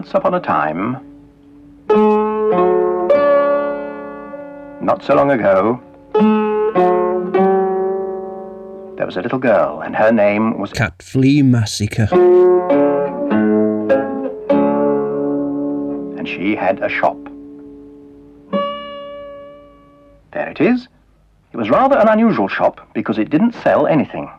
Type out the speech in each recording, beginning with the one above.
Once upon a time, not so long ago, there was a little girl, and her name was Cat Flea Massacre. and she had a shop. There it is. It was rather an unusual shop because it didn't sell anything.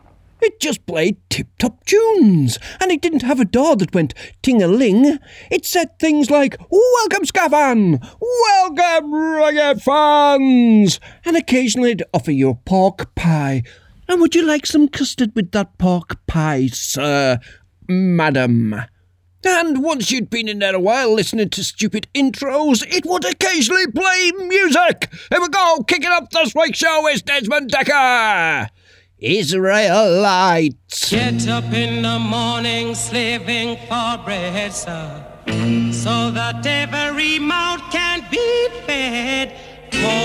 It just played tip top tunes, and it didn't have a door that went ting a ling. It said things like, Welcome, ska fan! Welcome, reggae fans! And occasionally it'd offer you a pork pie. And would you like some custard with that pork pie, sir? Madam. And once you'd been in there a while listening to stupid intros, it would occasionally play music. Here we go, kicking up this week's show is Desmond Dekker. Israelites. Get up in the morning, slaving for bread, sir, so that every mouth can be fed. Oh,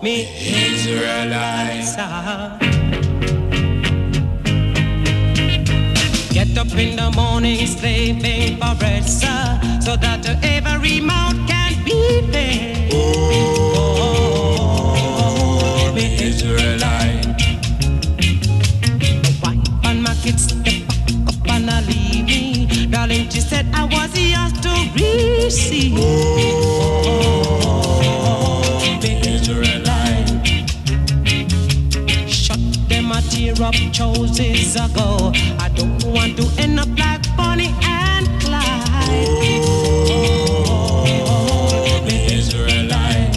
me Israelites, sir. Get up in the morning, slaving for bread, sir, so that every mouth can be fed. Said I was yours to receive. Oh, Israelite. Shut them a tear up choices ago. I don't want to end up like Bonnie and Clyde. Oh, Israelite.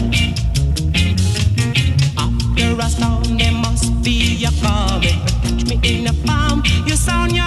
After a storm, there must be a calm. Catch me in a palm, you sound your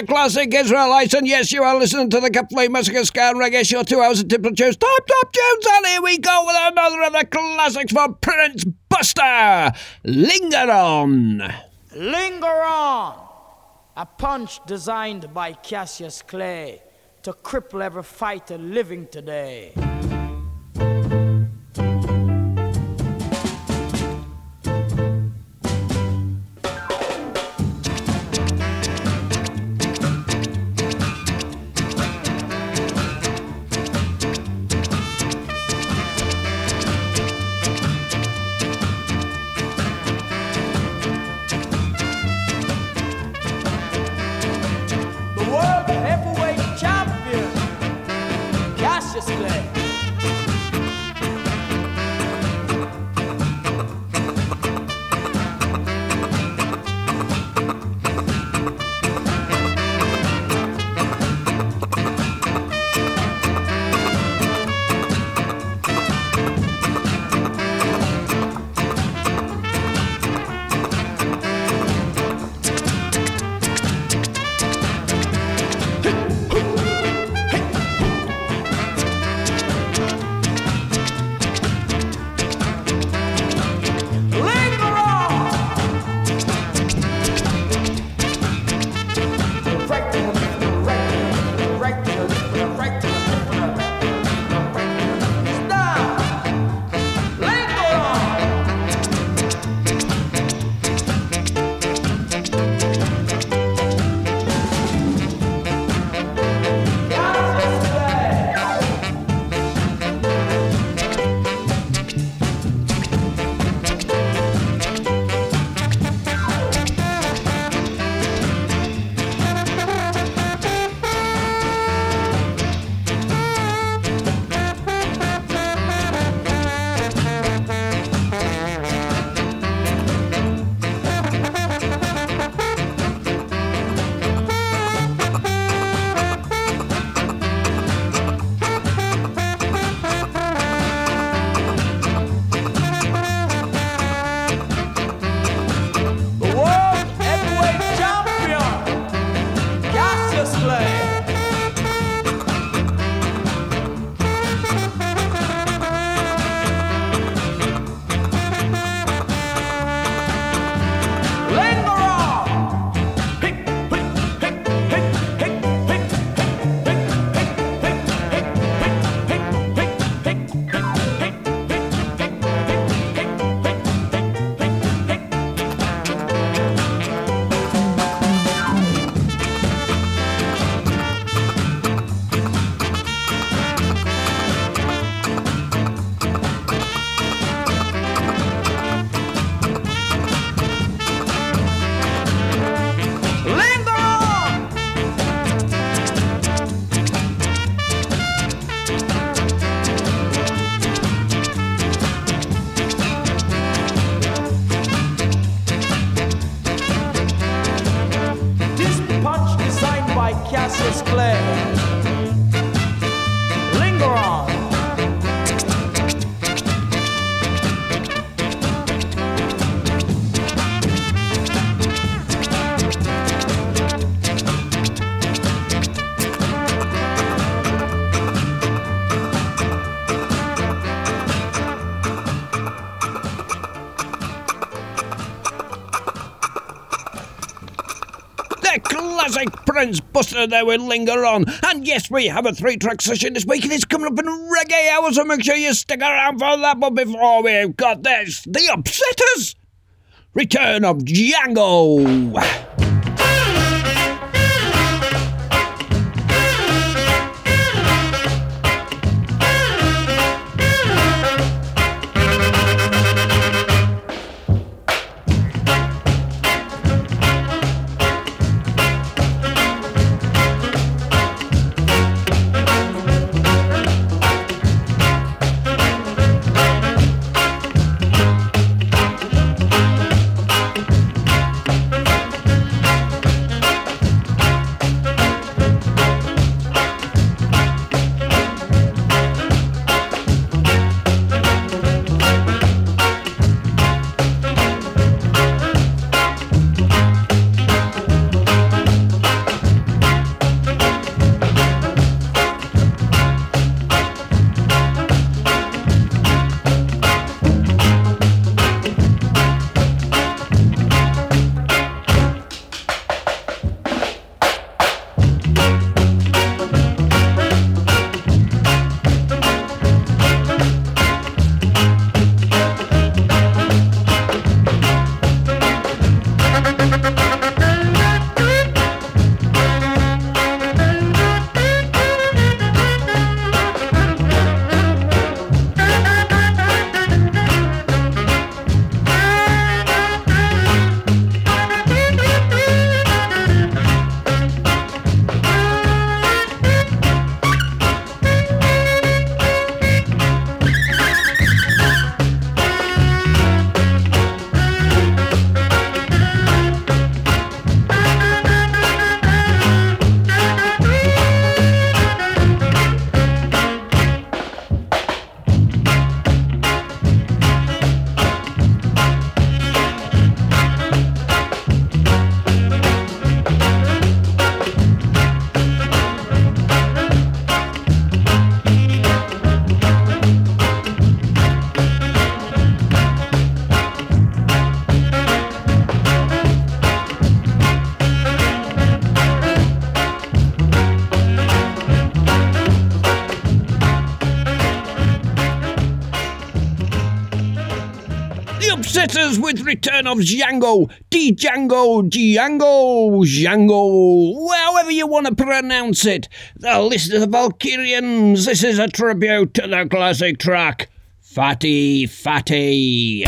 the classic Israelites, and yes, you are listening to the Capri Massacre Scan Reggae Show, two hours of Tipple Tunes, top top tunes, and here we go with another of the classics from Prince Buster. Linger on. Linger on! A punch designed by Cassius Clay to cripple every fighter living today. Classic Prince Buster there with Linger On. And yes, we have a three track session this week and it's coming up in reggae hour, so make sure you stick around for that. But before we've got this, The Upsetters! Return of Django! With Return of Django. D Django, Django, Django, however you want to pronounce it. The list of the Valkyrians. This is a tribute to the classic track, Fatty Fatty.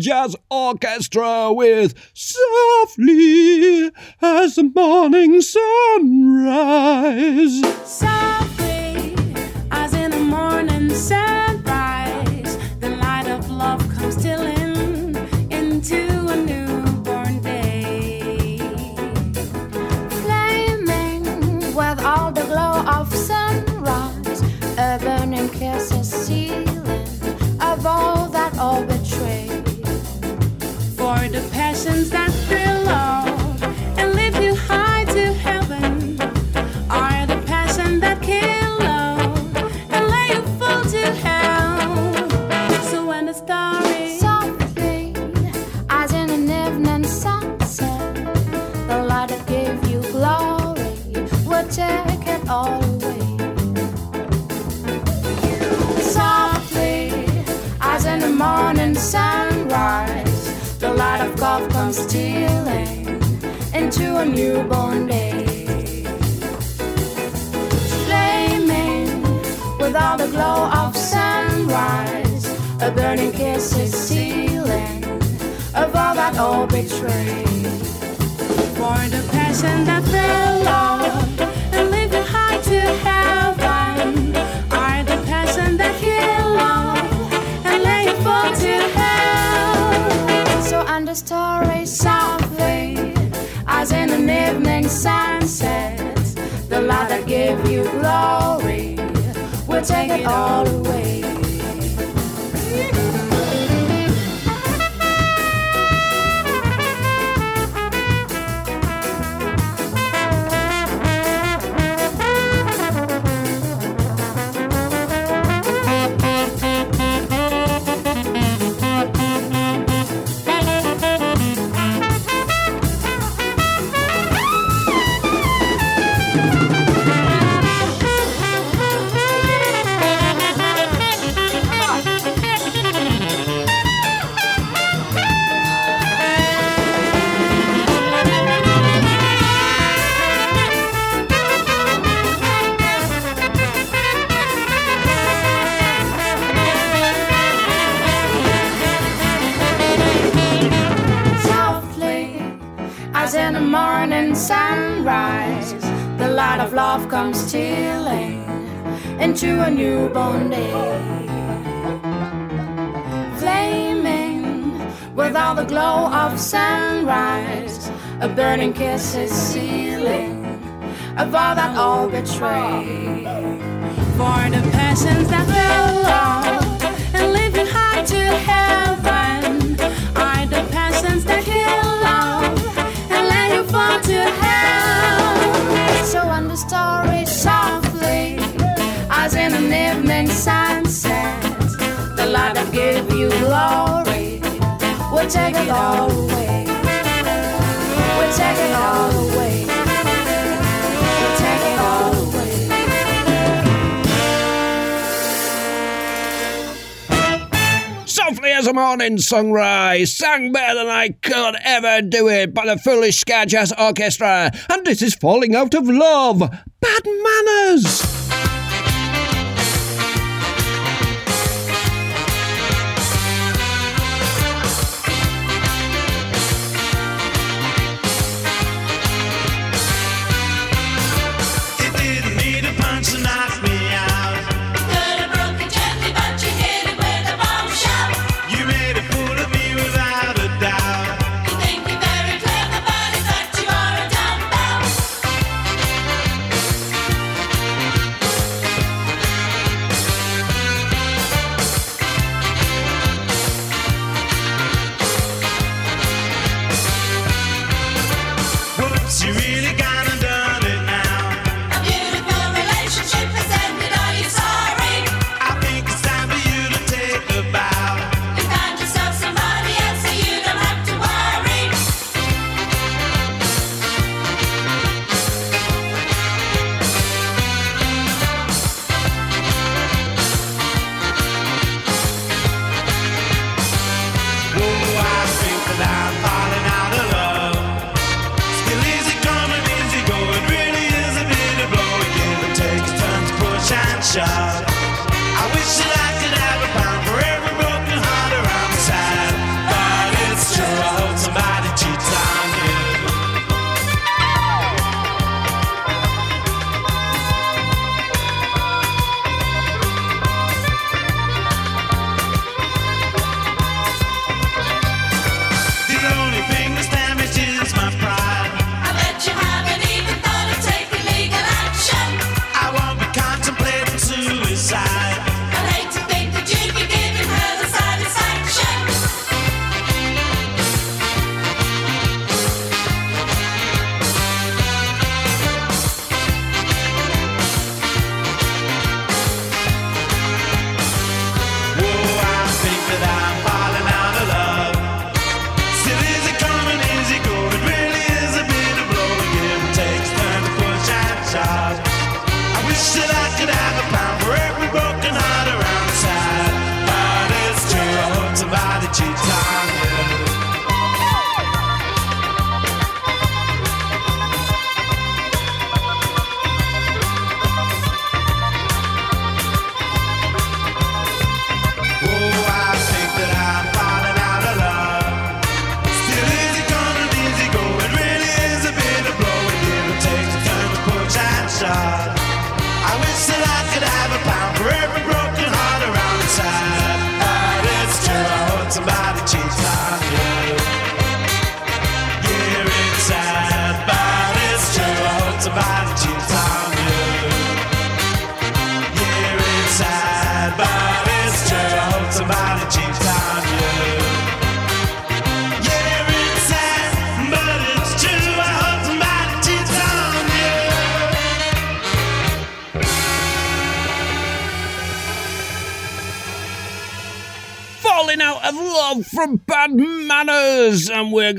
Jazz Orchestra with take it all away. into a newborn day. Flaming with all the glow of sunrise, a burning kiss is sealing of all that all betray. For the passions that will love and living high to heaven. glory. We'll take it all away. We'll take it all away. We'll take it all away. Softly as a morning sunrise, sang better than I could ever do it by the Foolish Ska Jazz Orchestra, and this is Falling Out of Love, Bad Manners.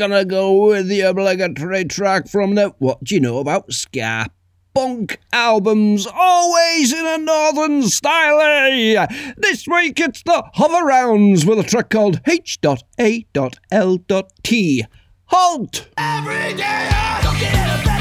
gonna go with the obligatory track from the What Do You Know About Ska? Punk albums, always in a northern style. Eh? This week it's the Hover Rounds with a track called H.A.L.T. Halt! Every day I at a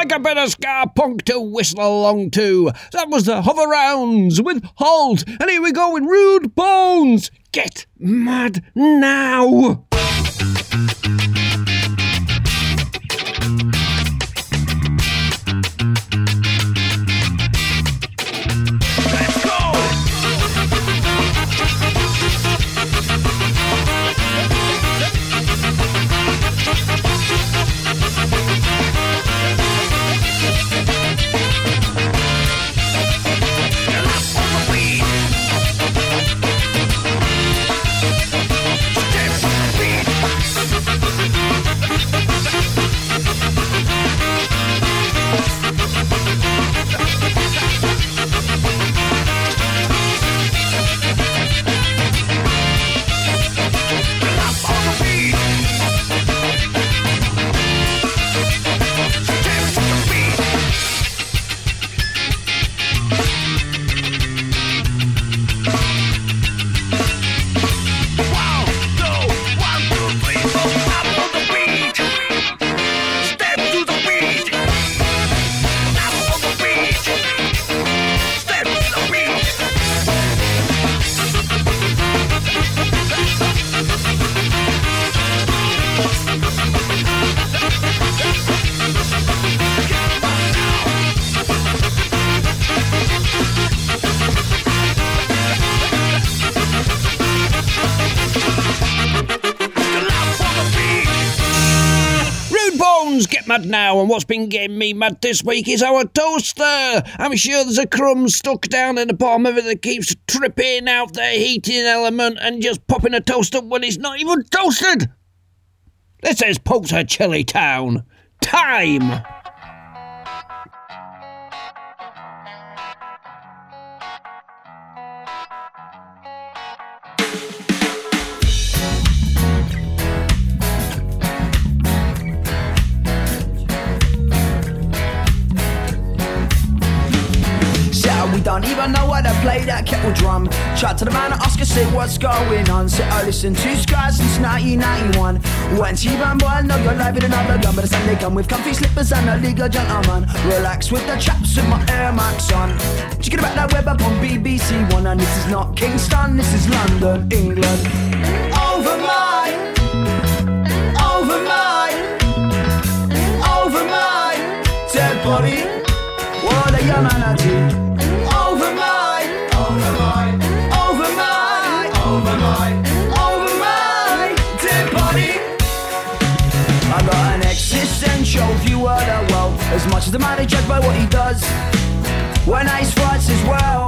like a bit of ska punk to whistle along to. That was the hover rounds with Halt, and here we go with Rude Bones. Get mad now! getting me mad this week is our toaster. I'm sure there's a crumb stuck down in the bottom of it that keeps tripping out the heating element and just popping a toast up when it's not even toasted. This is Poacher Chili Town. Time! Don't even know how to play that kettle drum. Chat to the man at Oscar, say what's going on. Said I listen to Sky since 1991. When T-Bone boy, know you're live in another gun, but it's Sunday come with comfy slippers and a legal gentleman. Relax with the chaps with my Air Max on. Check it about that web up on BBC One, and this is not Kingston, this is London, England. Over my, over my, over my dead body. What a humanity. Over As much as the man is judged by what he does. When ace fights as well.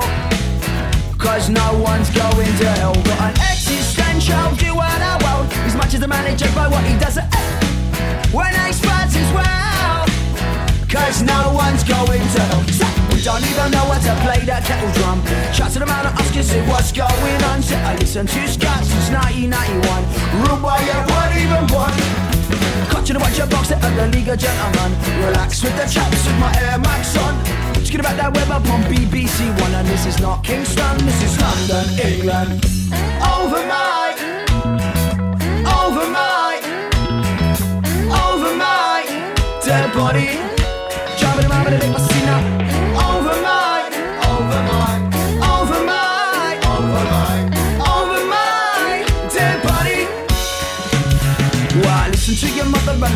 Cause no one's going to hell. Got an existential view of the world. As much as the man is judged by what he does. When ace fights as well. Cause no one's going to hell. We don't even know how to play that kettle drum. Shout to the man and ask us what's going on. So I listen to Scott since 1991. Ruled by a one even one. Cut to watch your box at the League of Gentlemen. Relax with the chaps with my Air Max on. Just about that web up on BBC One, and this is not Kingston, this is London, England. Over my, over my, over my dead body. Driving around with a little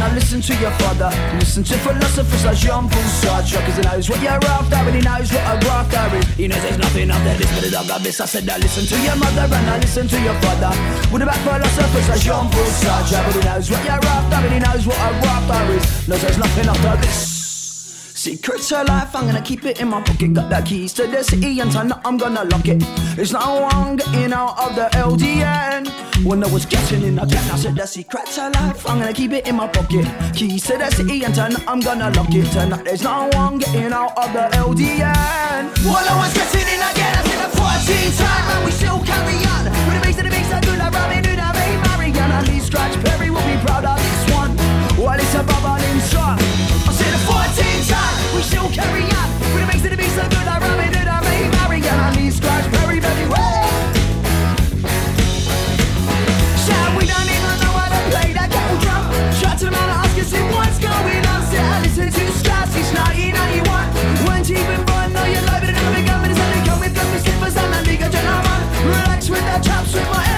I listen to your father. Listen to philosophers like Jean Paul Sartre. Cause he knows what you're after and he knows what a grafter is. He knows there's nothing out there, this but a dog of this. I said I listen to your mother and I listen to your father. What about philosophers like Jean Paul Sartre? But he knows what you're after and he knows what a grafter is. Knows there's nothing after this. Secrets of life, I'm gonna keep it in my pocket. Got the keys to the city and tonight I'm gonna lock it. There's no one getting out of the LDN. When I was getting in again, I said the secrets of life, I'm gonna keep it in my pocket. Keys to the city and tonight I'm gonna lock it. Tonight there's no one getting out of the LDN. When I was getting in again, I said the 14 time and we still carry on. With the bass of the beats, I do like Robin Hood, I made Mariana. Lee Scratch Perry will be proud of this one. Well, it's a bubbling song. I said the 14 still carry on. With the bass of the beats, I do like Robin Hood, I made Mariana. Lee Scratch Perry, baby, way. Shout, we don't even know how to play that kettle drum. Shout to the man and ask us what's going on. Say, I listen to Scratch since 1991. When deep in fun, know you love it and big up, but it's only come with the slippers and the league of. Relax with the chaps with my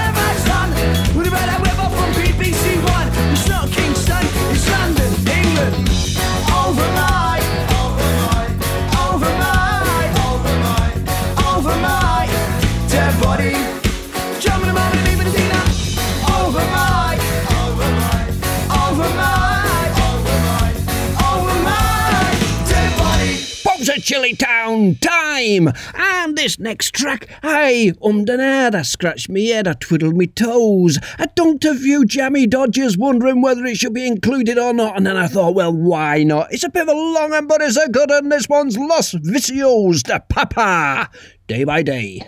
Bob's town time, and this next track, I ummed and ahed, I scratched me head, I twiddled me toes. I dunked a few jammy dodgers, wondering whether it should be included or not, and then I thought, well, why not? It's a bit of a long one, but it's a good one. This one's Los Vicios de Papa, day by day.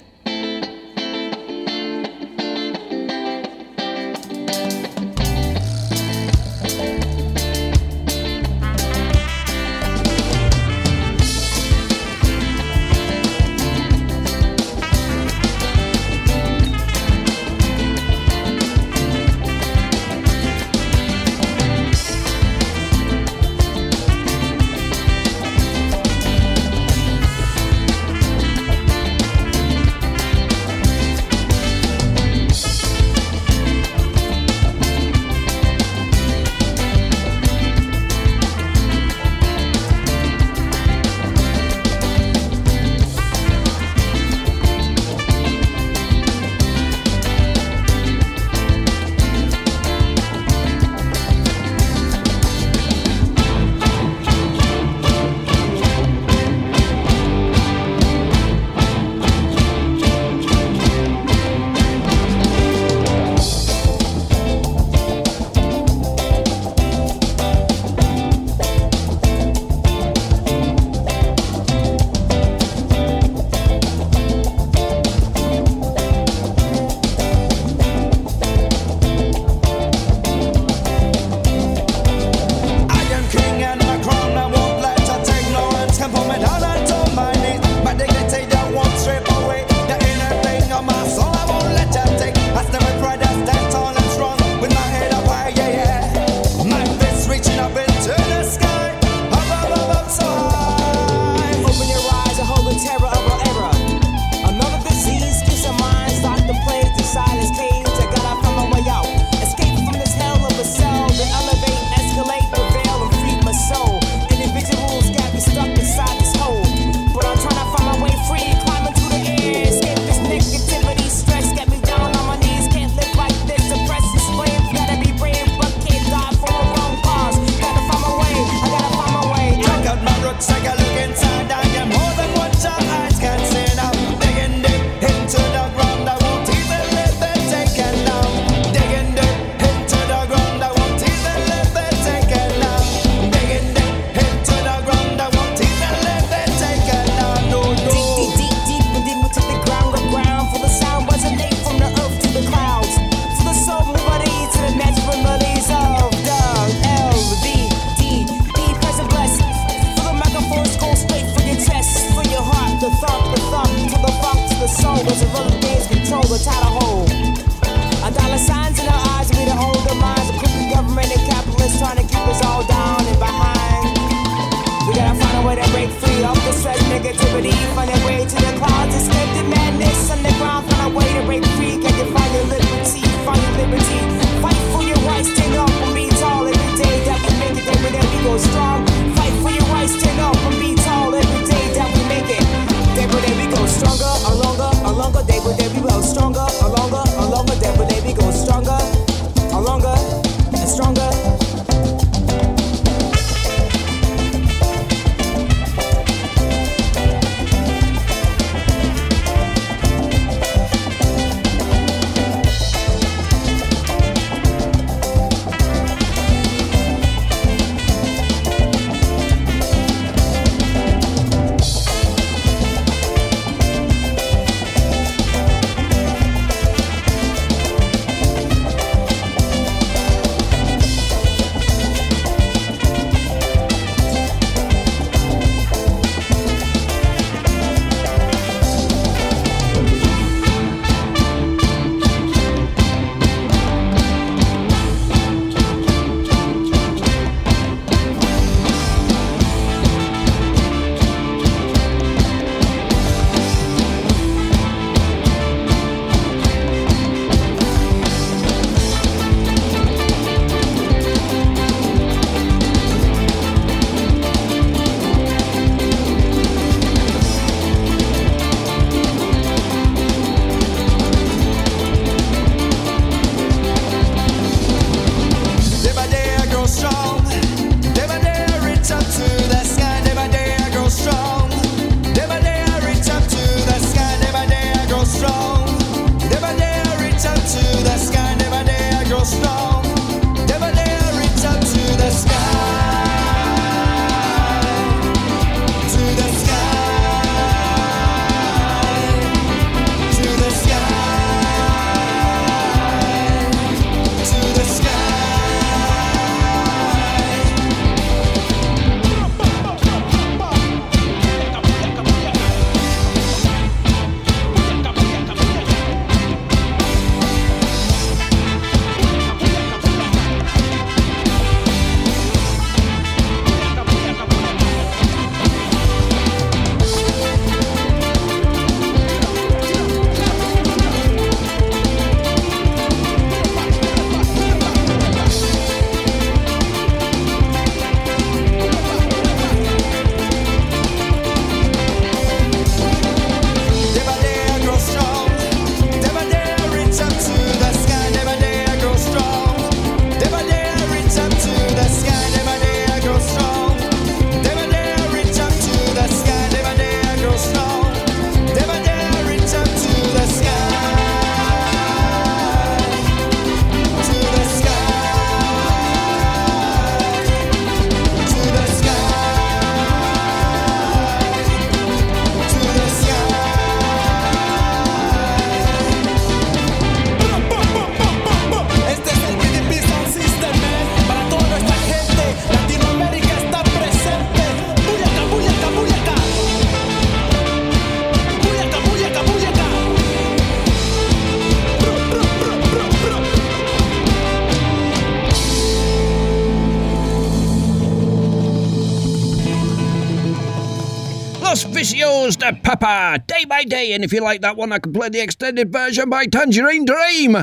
Mr. Papa, day by day, and if you like that one, I can play the extended version by Tangerine Dream.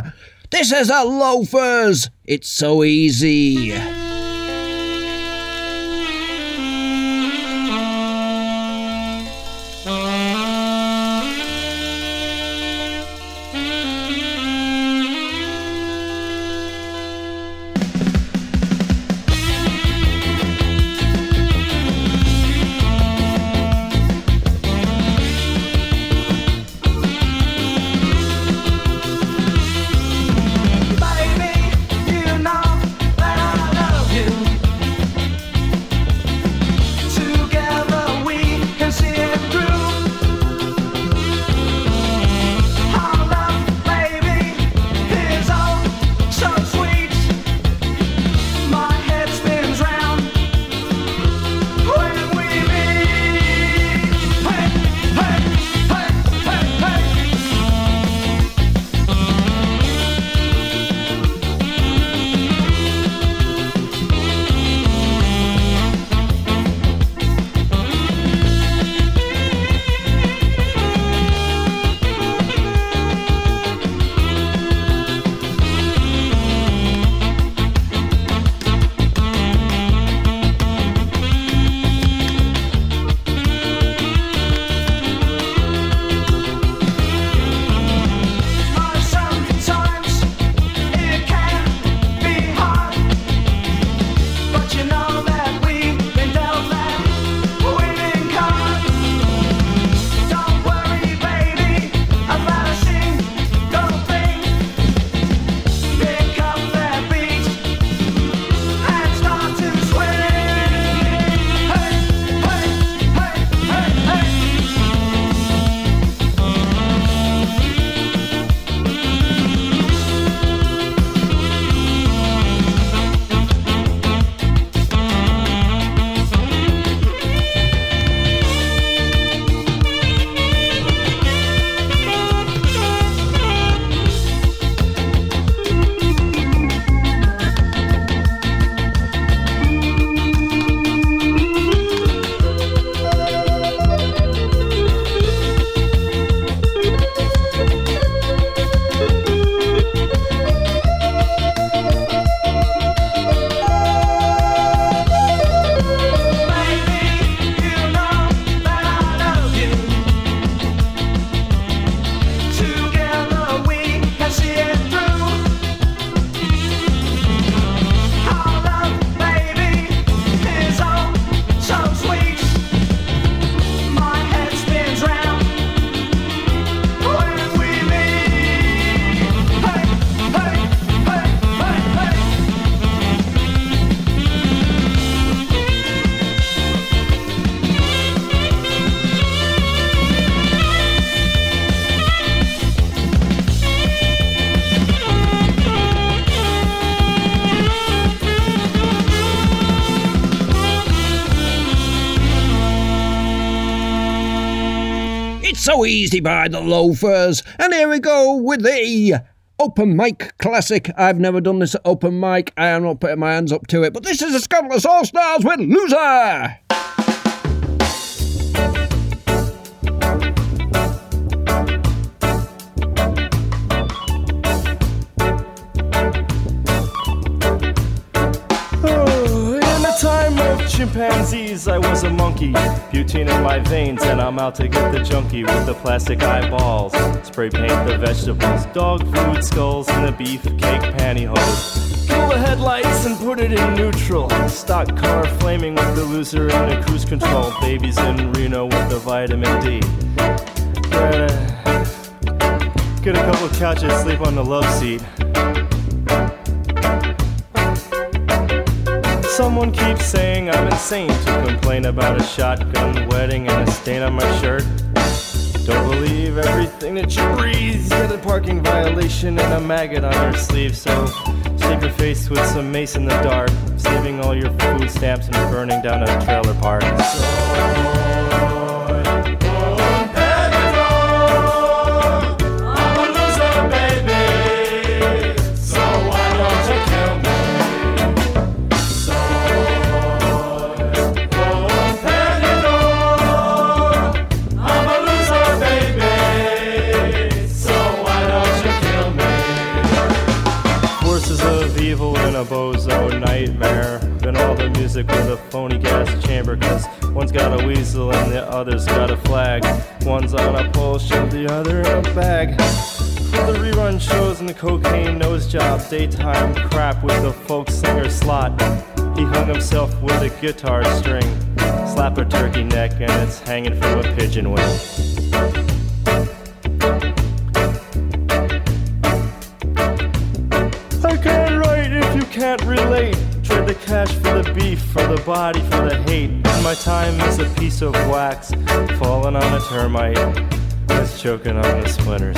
This is a loafers. It's so easy. So easy by the loafers. And here we go with the open mic classic. I've never done this at open mic. I am not putting my hands up to it, but this is the Skandalous All Stars with Loser. Chimpanzees, I was a monkey. Butane in my veins, and I'm out to get the junkie with the plastic eyeballs. Spray paint the vegetables, dog food skulls, and the beefcake pantyhose. Kill the headlights and put it in neutral. Stock car flaming with the loser in the cruise control. Babies in Reno with the vitamin D. A, get a couple couches, sleep on the love seat. Someone keeps saying I'm insane to complain about a shotgun wedding and a stain on my shirt. Don't believe everything that you breathe. Get a parking violation and a maggot on your sleeve. So shave your face with some mace in the dark, saving all your food stamps and burning down a trailer park. Forces music with a phony gas chamber. Cause one's got a weasel and the other's got a flag. One's on a pole, shove the other in a bag. For the rerun shows and the cocaine nose job. Daytime crap with the folk singer slot. He hung himself with a guitar string. Slap a turkey neck and it's hanging from a pigeon wing. I can't write if you can't relate. Trade the cash for the beef, for the body, for the hate. And my time is a piece of wax, falling on a termite, that's choking on the splinters.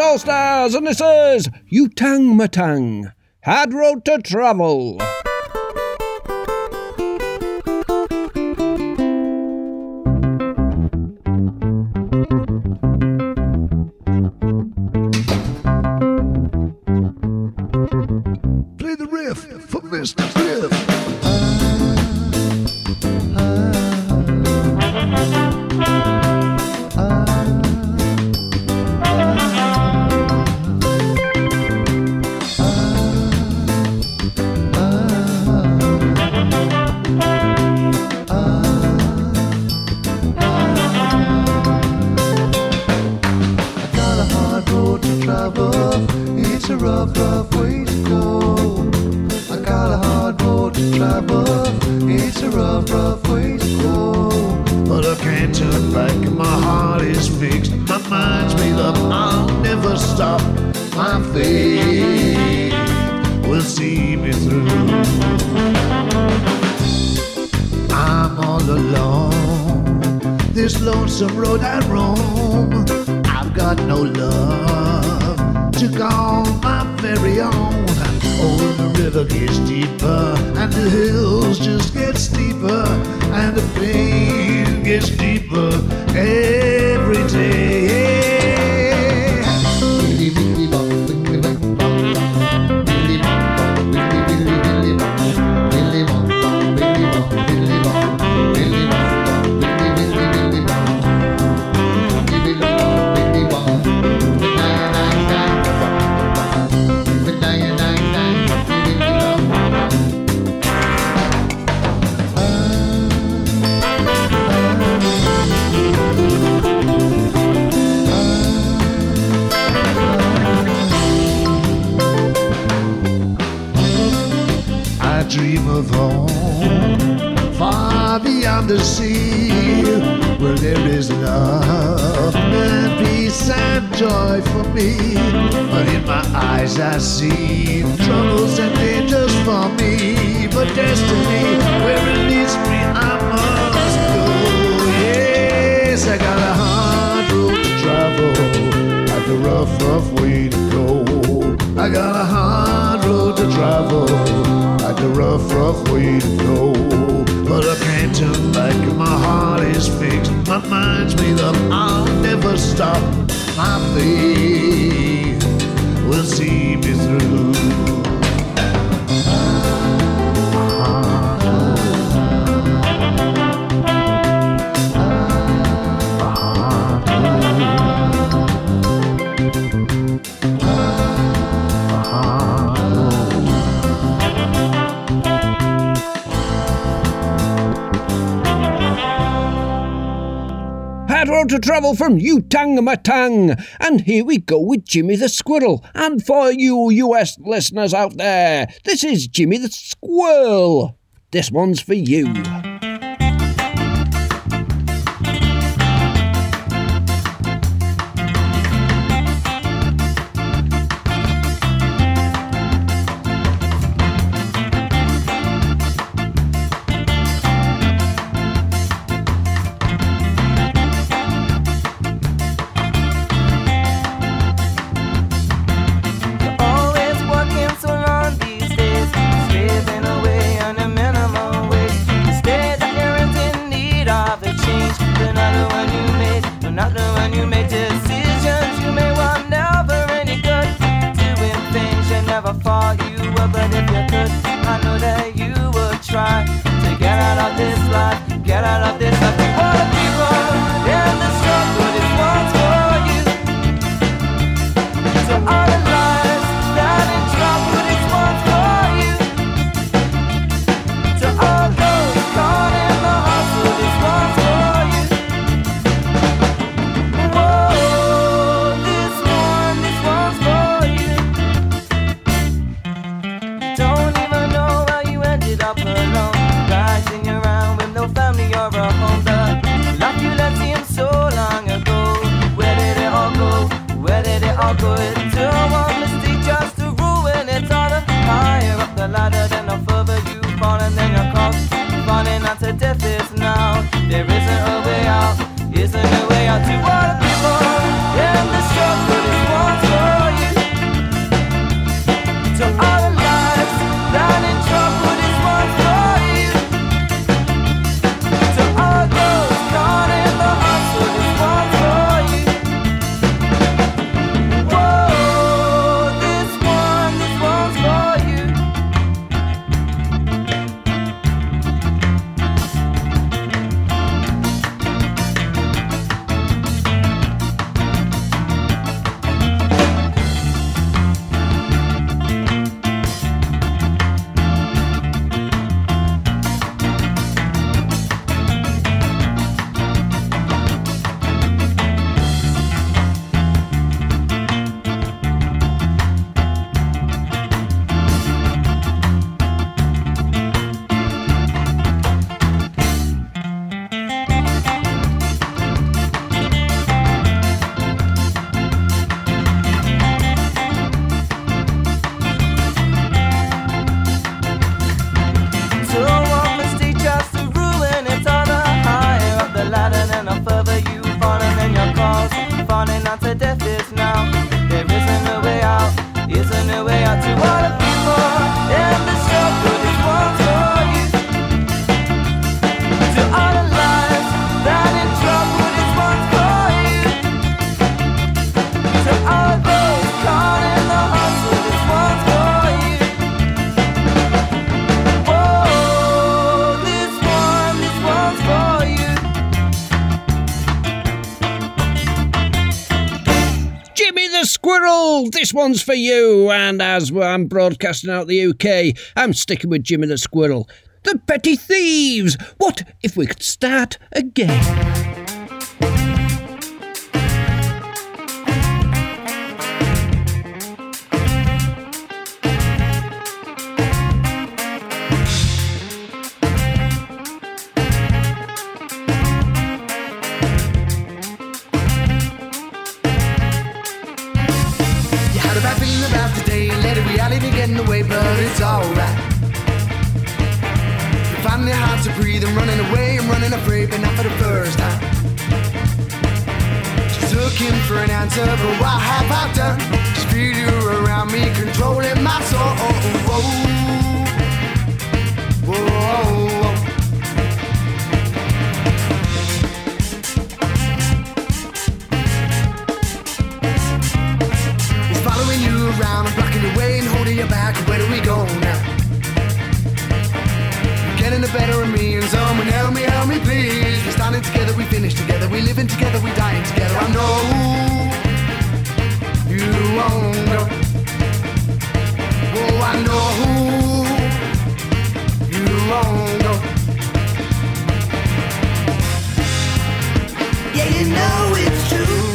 All Stars, and this is You Tang Matang Hard Road to Travel. from You Tang My And here we go with Jimmy the Squirrel. And for you US listeners out there, this is Jimmy the Squirrel. This one's for you. This one's for you. And as I'm broadcasting out the UK, I'm sticking with Jimmy the Squirrel. The Petty Thieves! What if we could start again? Had a bad feeling about today, let it reality get in the way, but it's alright. Finding it hard to breathe, I'm running away, I'm running afraid, but not for the first time. Just looking for an answer, but what have I done? Just feel you around me, controlling my soul. Whoa, whoa, way and holding you back. Where do we go now? Getting the better of me, and someone help me, help me, please. We're starting together, we finish together, we living together, we dying together. I know you won't go. Oh, I know you won't go. Yeah, you know it's true.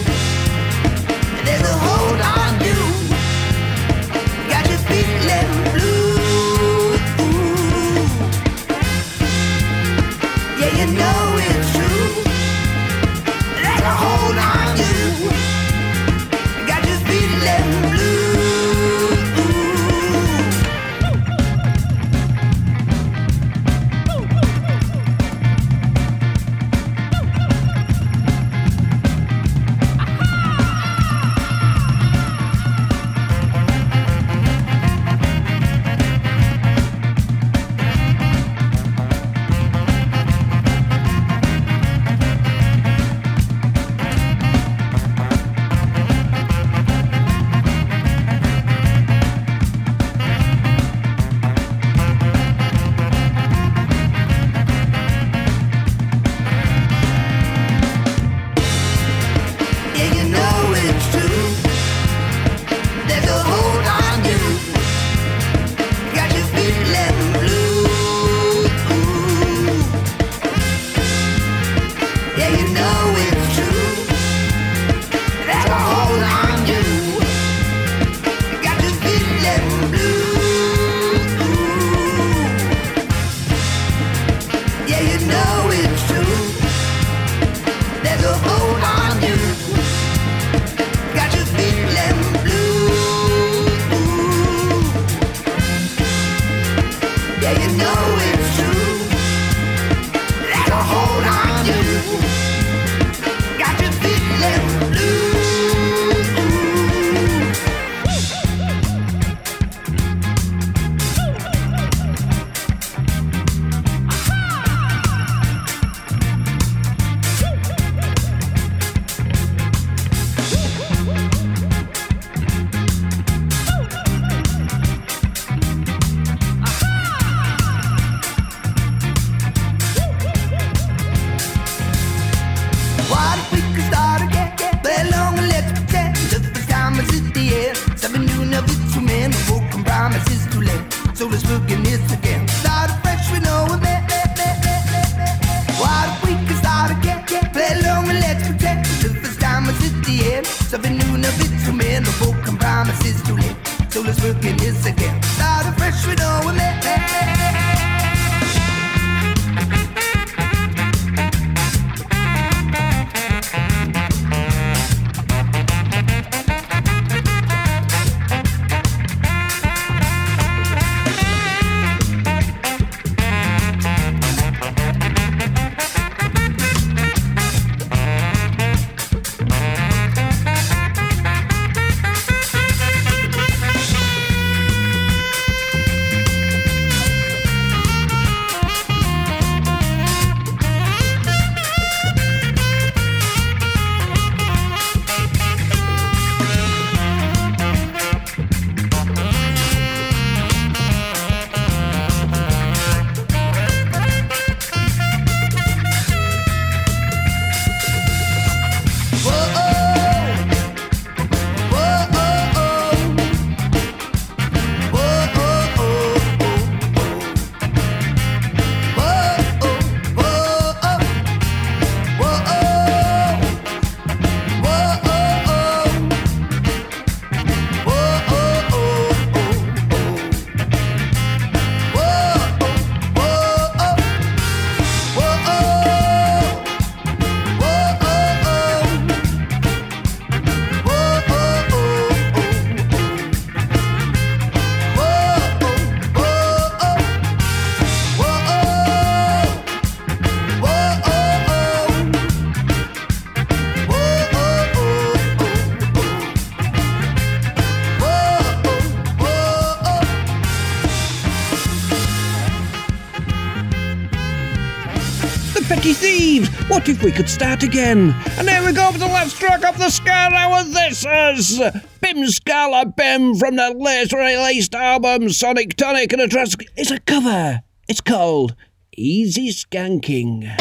What if we could start again? And here we go for the last track of the Ska Hour. This is Bim Skala Bim from the latest released album Sonic Tonic, and a track is a cover. It's called Easy Skanking.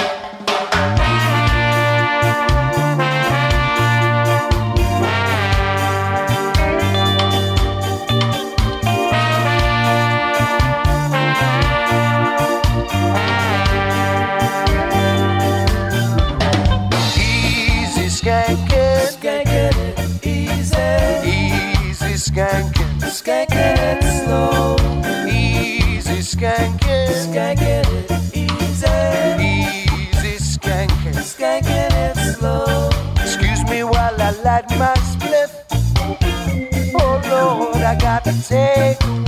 I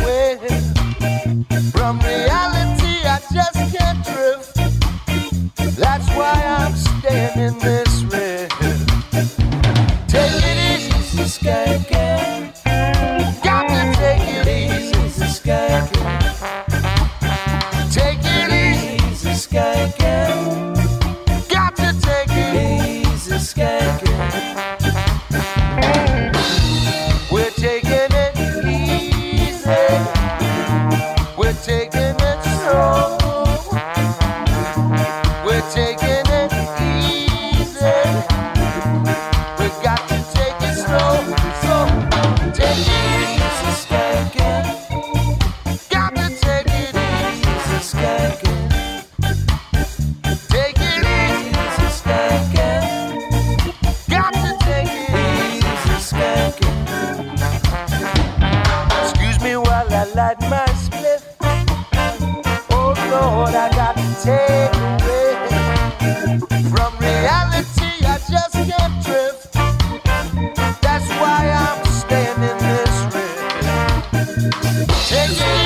It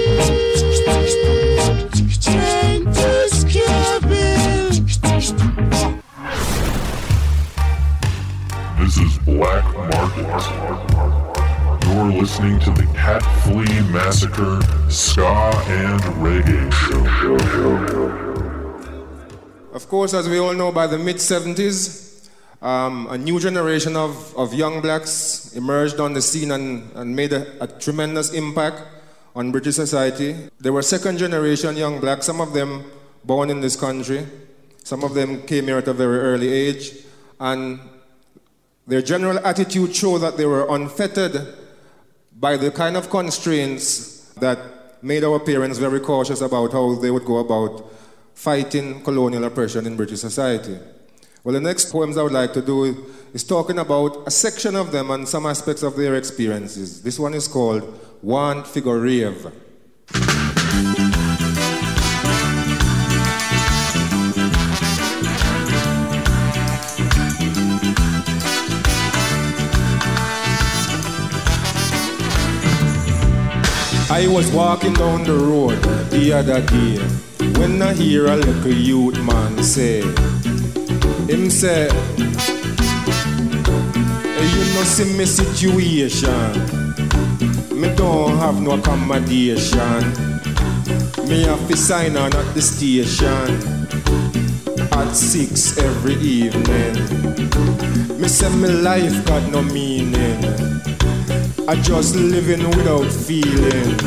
Course, as we all know, by the mid 70s, um, a new generation of, of young blacks emerged on the scene and, and made a, a tremendous impact on British society. They were second generation young blacks, some of them born in this country, some of them came here at a very early age, and their general attitude showed that they were unfettered by the kind of constraints that made our parents very cautious about how they would go about fighting colonial oppression in British society. Well, the next poems I would like to do is talking about a section of them and some aspects of their experiences. This one is called One Figure Rave. I was walking down the road the other day when I hear a little youth man say, him say, hey, you know see me situation, me don't have no accommodation, me have to sign on at the station at six every evening. Me say my life got no meaning. I just living without feeling.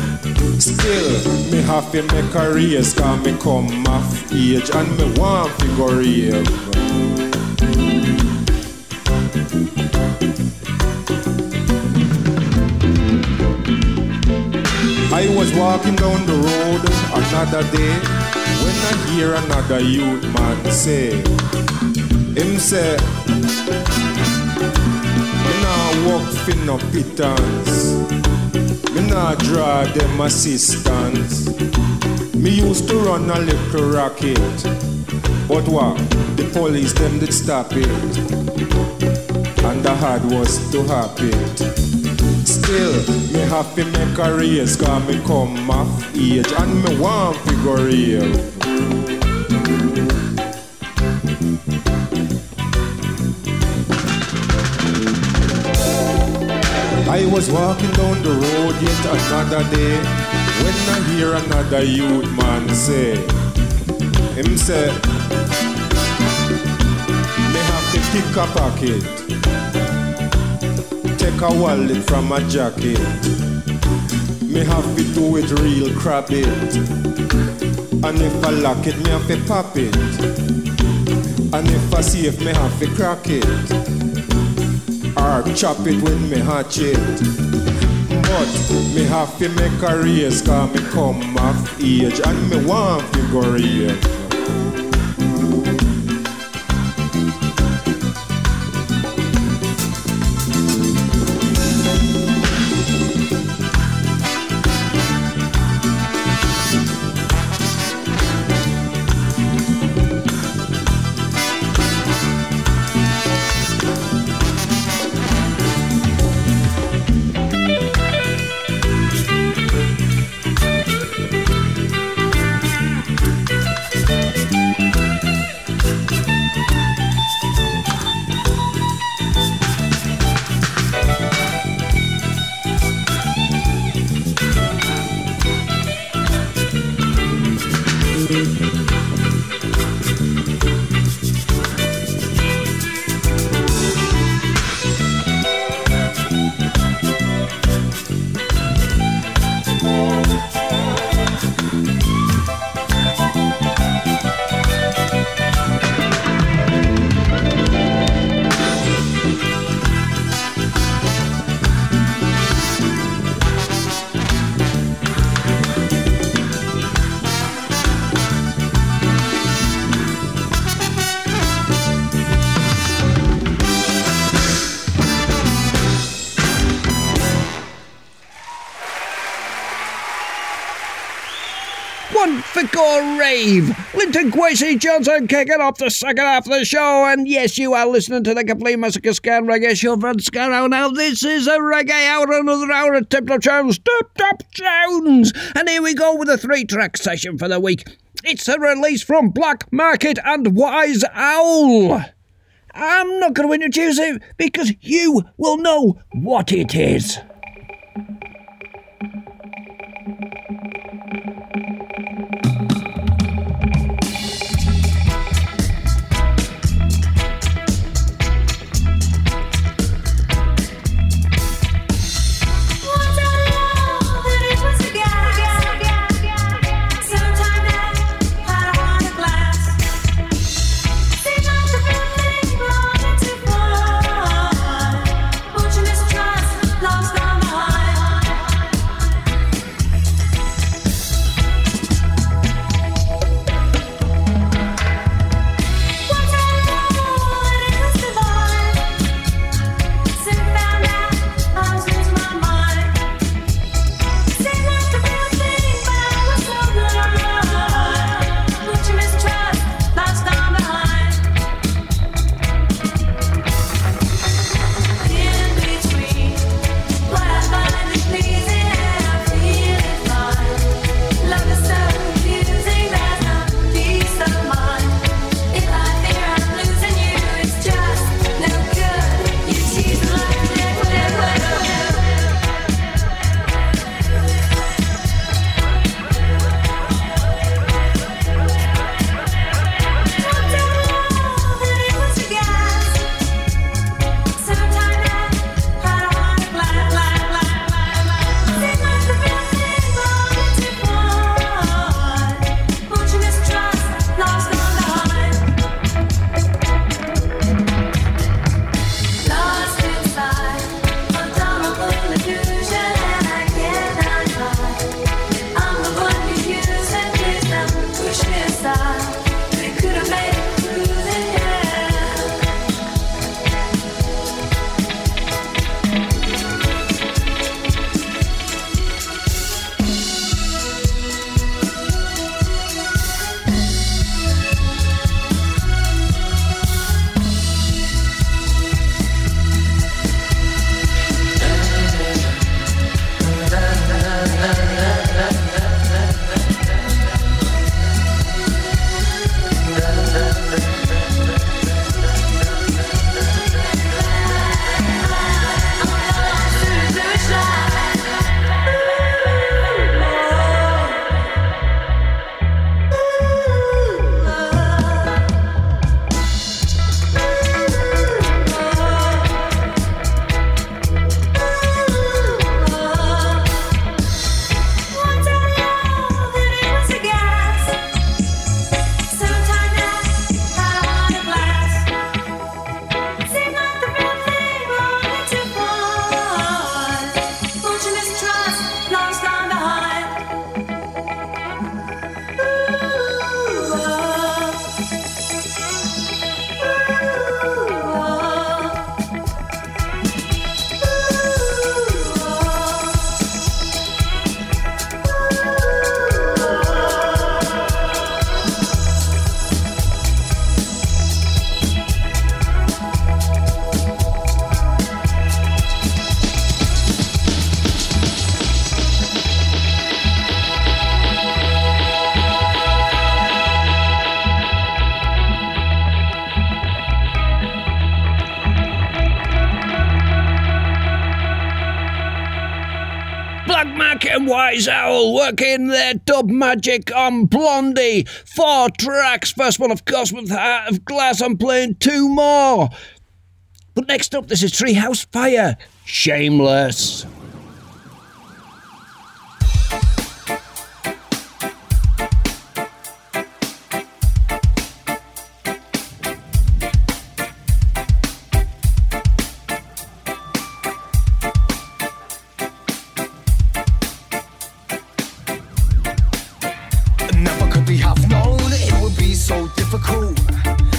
Still, me have to make a race cause me come off age and me want figure rave. I was walking down the road another day when I hear another youth man say, him say, nah work for no pittance, me nah draw them assistance. Me used to run a little racket, but what? The police them did stop it, and the hard was to have it. Still, me have to make a race Cause me come off age And me want figure real I was walking down the road yet another day When I hear another youth man say Him say Me have to pick a pocket take a wallet from a jacket. Me have to do it real crap it. And if I lock it, me have to pop it. And if I see if me have to crack it. Or chop it with me hatchet. But me have to make a race cause me come of age and me want figure real. Linton Kwesi Johnson kicking off the second half of the show. And yes, you are listening to the Complete Massacre Scan Reggae Show from Scarrow. Now, this is a reggae hour, another hour of Tip Top Tunes. Tip Top Tunes. And here we go with a three track session for the week. It's a release from Black Market and Wise Owl. I'm not going to introduce it because you will know what it is. Working their dub magic on Blondie. Four tracks. First one, of course, with Heart of Glass. I'm playing two more. But next up, this is Treehouse Fire. Shameless. Difficult.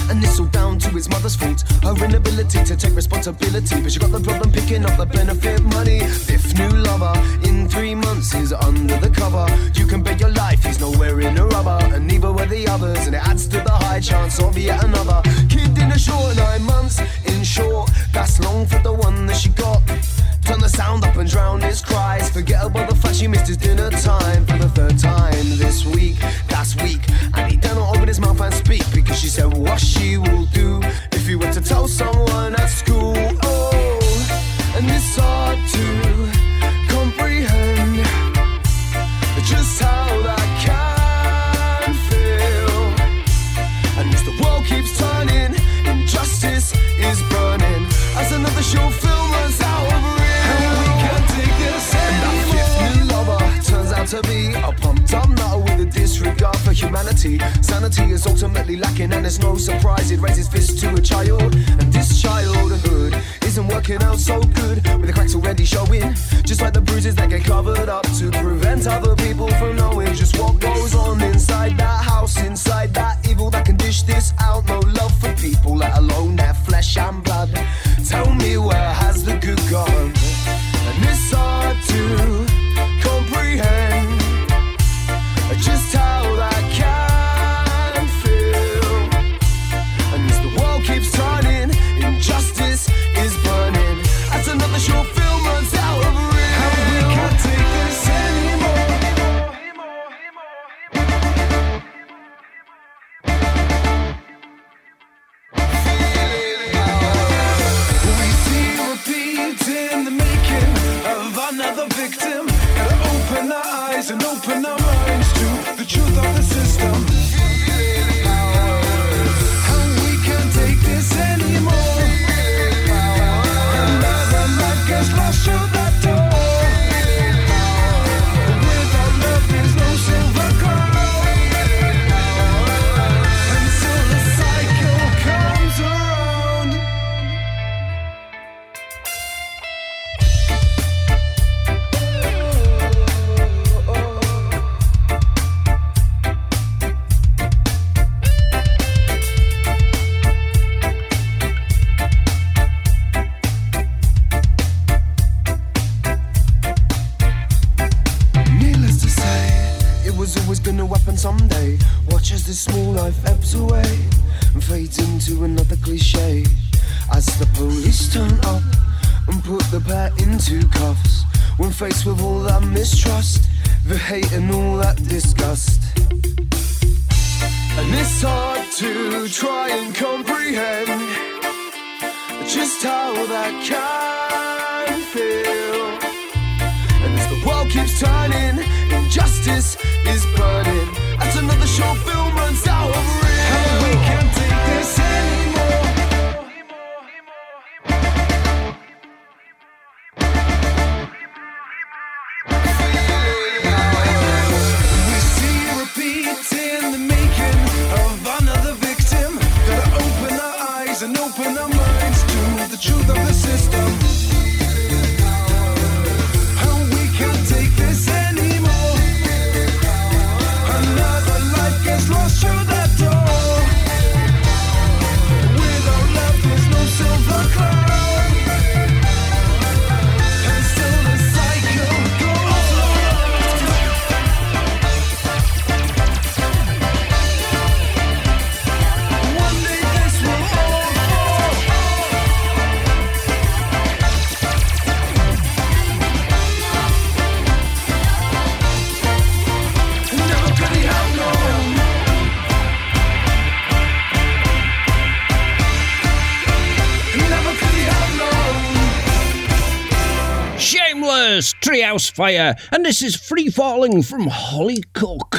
And it's all down to his mother's fault. Her inability to take responsibility. But she got the problem picking up the benefit money. Fifth new lover in three months is under the cover. You can bet your life he's nowhere in a rubber. And neither were the others. And it adds to the high chance of yet another. Kid in a short nine months. In short, that's long for the one that she got. Turn the sound up and drown his cries. Forget about the fact she missed his dinner time for the third time this week. last week. And he dare not open his mouth and speak because she said what she will do if he were to tell someone at school. Oh, and it's hard to humanity. Sanity is ultimately lacking, and it's no surprise it raises fists to a child. And this childhood isn't working out so good, with the cracks already showing. Just like the bruises that get covered up to prevent other people from knowing just what goes on inside that house, inside that evil that can dish this out. No love for people, let alone their flesh and blood. Tell me where has the good gone? And it's hard to house fire, and this is free falling from Hollie Cook.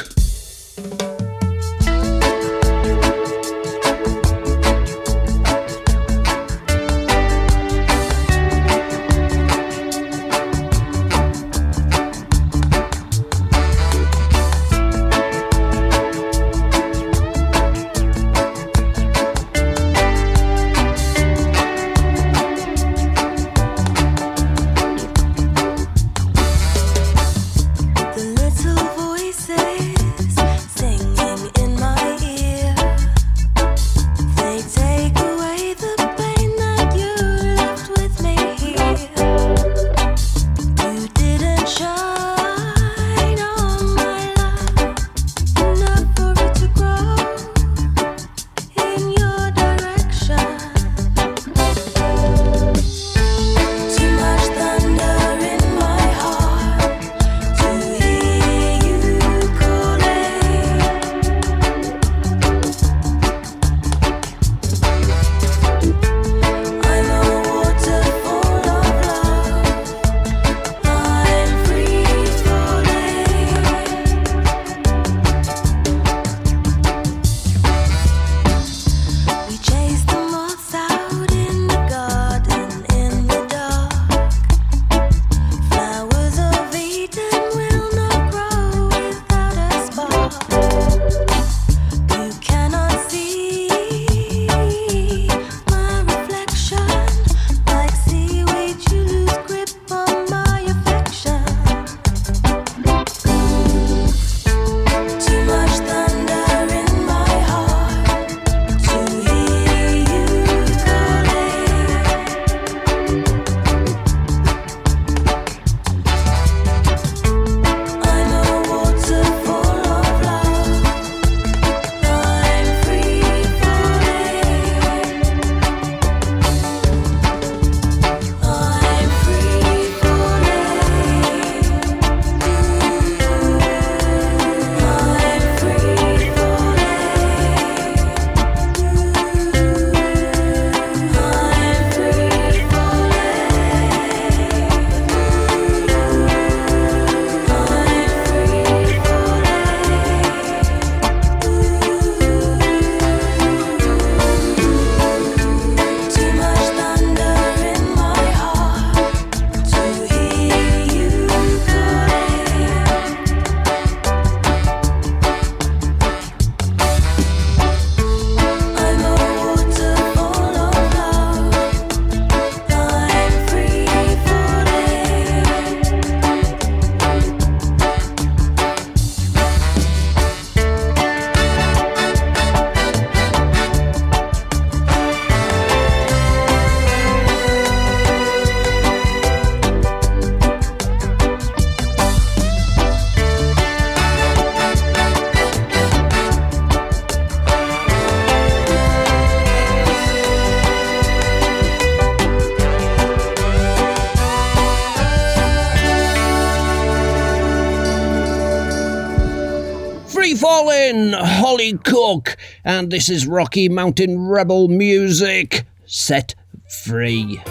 and this is Rocky Mountain Rebel music set free.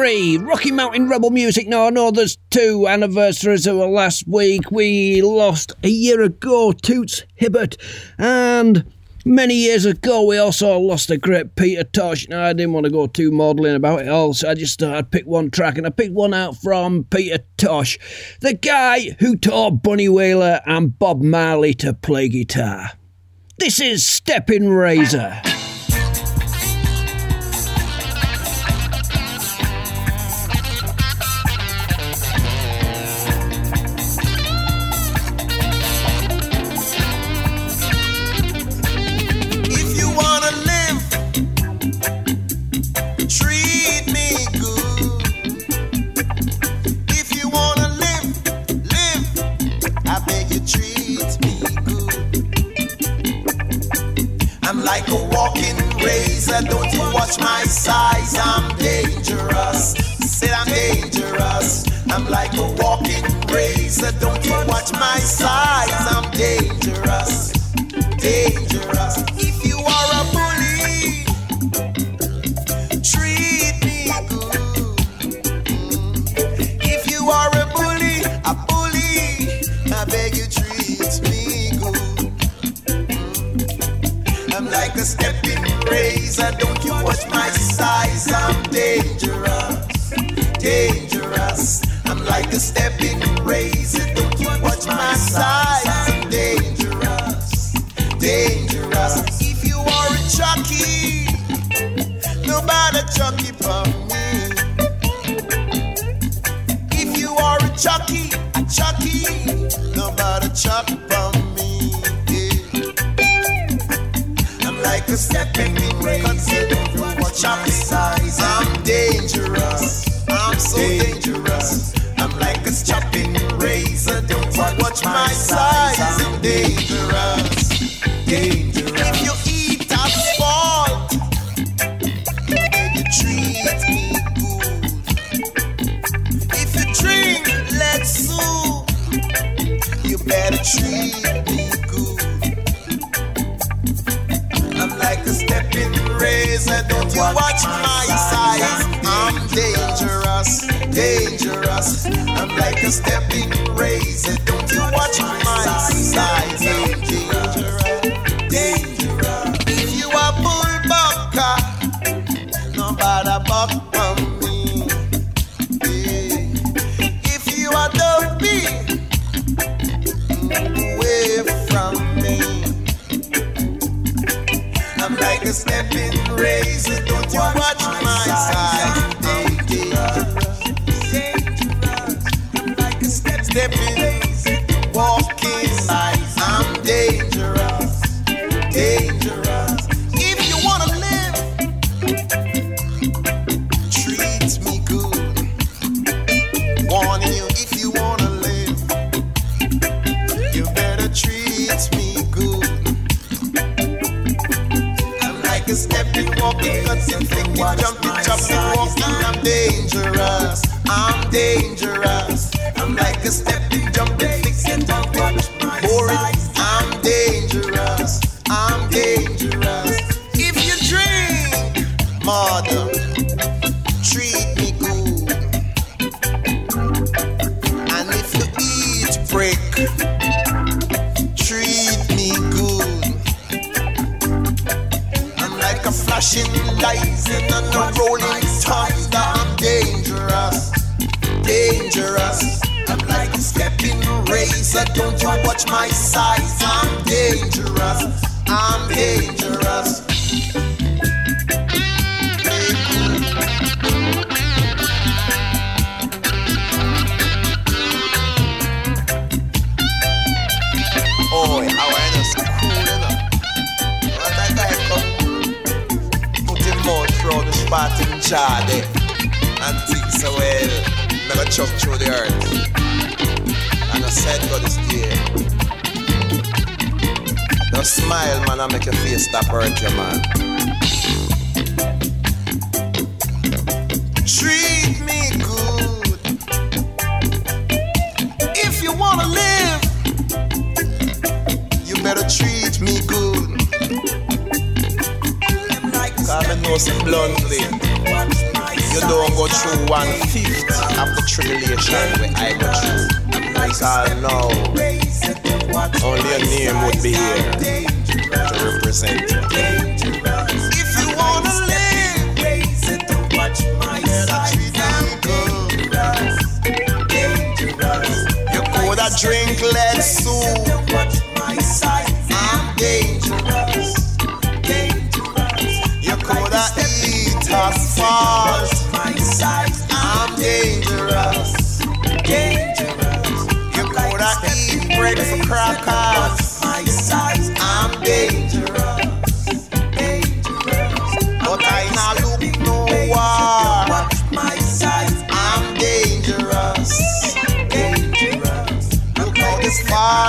Free, Rocky Mountain Rebel Music. Now, I know there's two anniversaries of last week. We lost a year ago Toots Hibbert, and many years ago we also lost the great Peter Tosh. Now, I didn't want to go too maudlin about it all, so I just thought I'd pick one track, and I picked one out from Peter Tosh, the guy who taught Bunny Wailer and Bob Marley to play guitar. This is Steppin' Razor. Like a walking razor, don't you watch my size? I'm dangerous. Said I'm dangerous. I'm like a walking razor, don't you watch my size? I'm dangerous dangerous. A stepping razor, don't you watch my size? I'm dangerous, dangerous. I'm like a stepping razor, don't you watch my size? I'm dangerous, dangerous. If you are a chucky, nobody chucky for me. If you are a chucky, a chucky, nobody chuck for me. to step in the rain. Watch out the size. I'm dangerous. I'm so dangerous. I'm like a chopping razor. Don't watch my size. I'm dangerous. dangerous. I'm like a stepping razor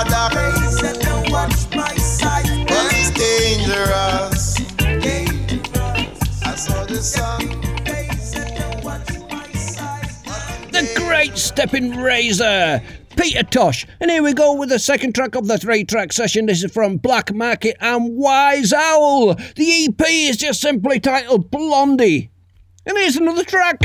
the. The great stepping razor. Peter Tosh, and here we go with the second track of the three track session. This is from Black Market and Wise Owl. The EP is just simply titled Blondie. And here's another track.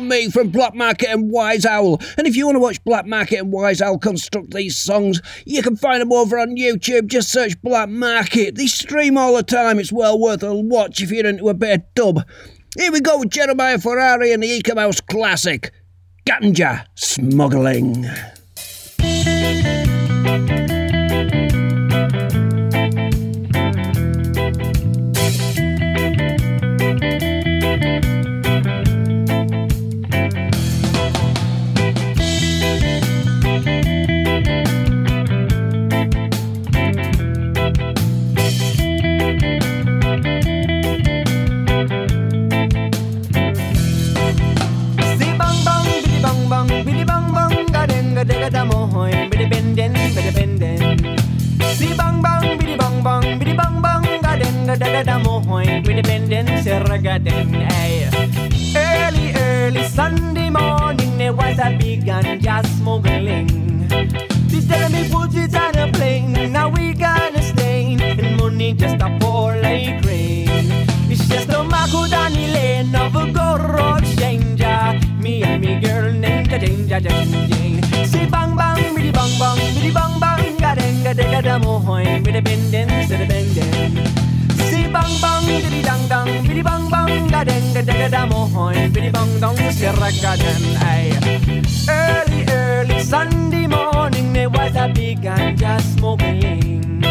Me from Black Market and Wise Owl. And if you want to watch Black Market and Wise Owl construct these songs, you can find them over on YouTube. Just search Black Market. They stream all the time. It's well worth a watch if you're into a bit of dub. Here we go with Jeremiah Ferrari and the Eek-A-Mouse classic, Ganja Smuggling. Ga den, ay. Early, early Sunday morning, there was a big ganja smuggling. They tell me put it on a plane, now we gonna stay, and money just a pour like rain. It's just a Makudani lane of a road changer. Me and me girl named Danger Jane. See bang bang, biddy bang bang, biddy bang bang, ga denga denga da mohoy, biddy benden, biddy benden. Bang bang, biddy dang dang, biddy bang bang, ga denga denga da mohoy, biddy bang dong, sirra ga den ay. Early early Sunday morning, there was a big ganja smoking.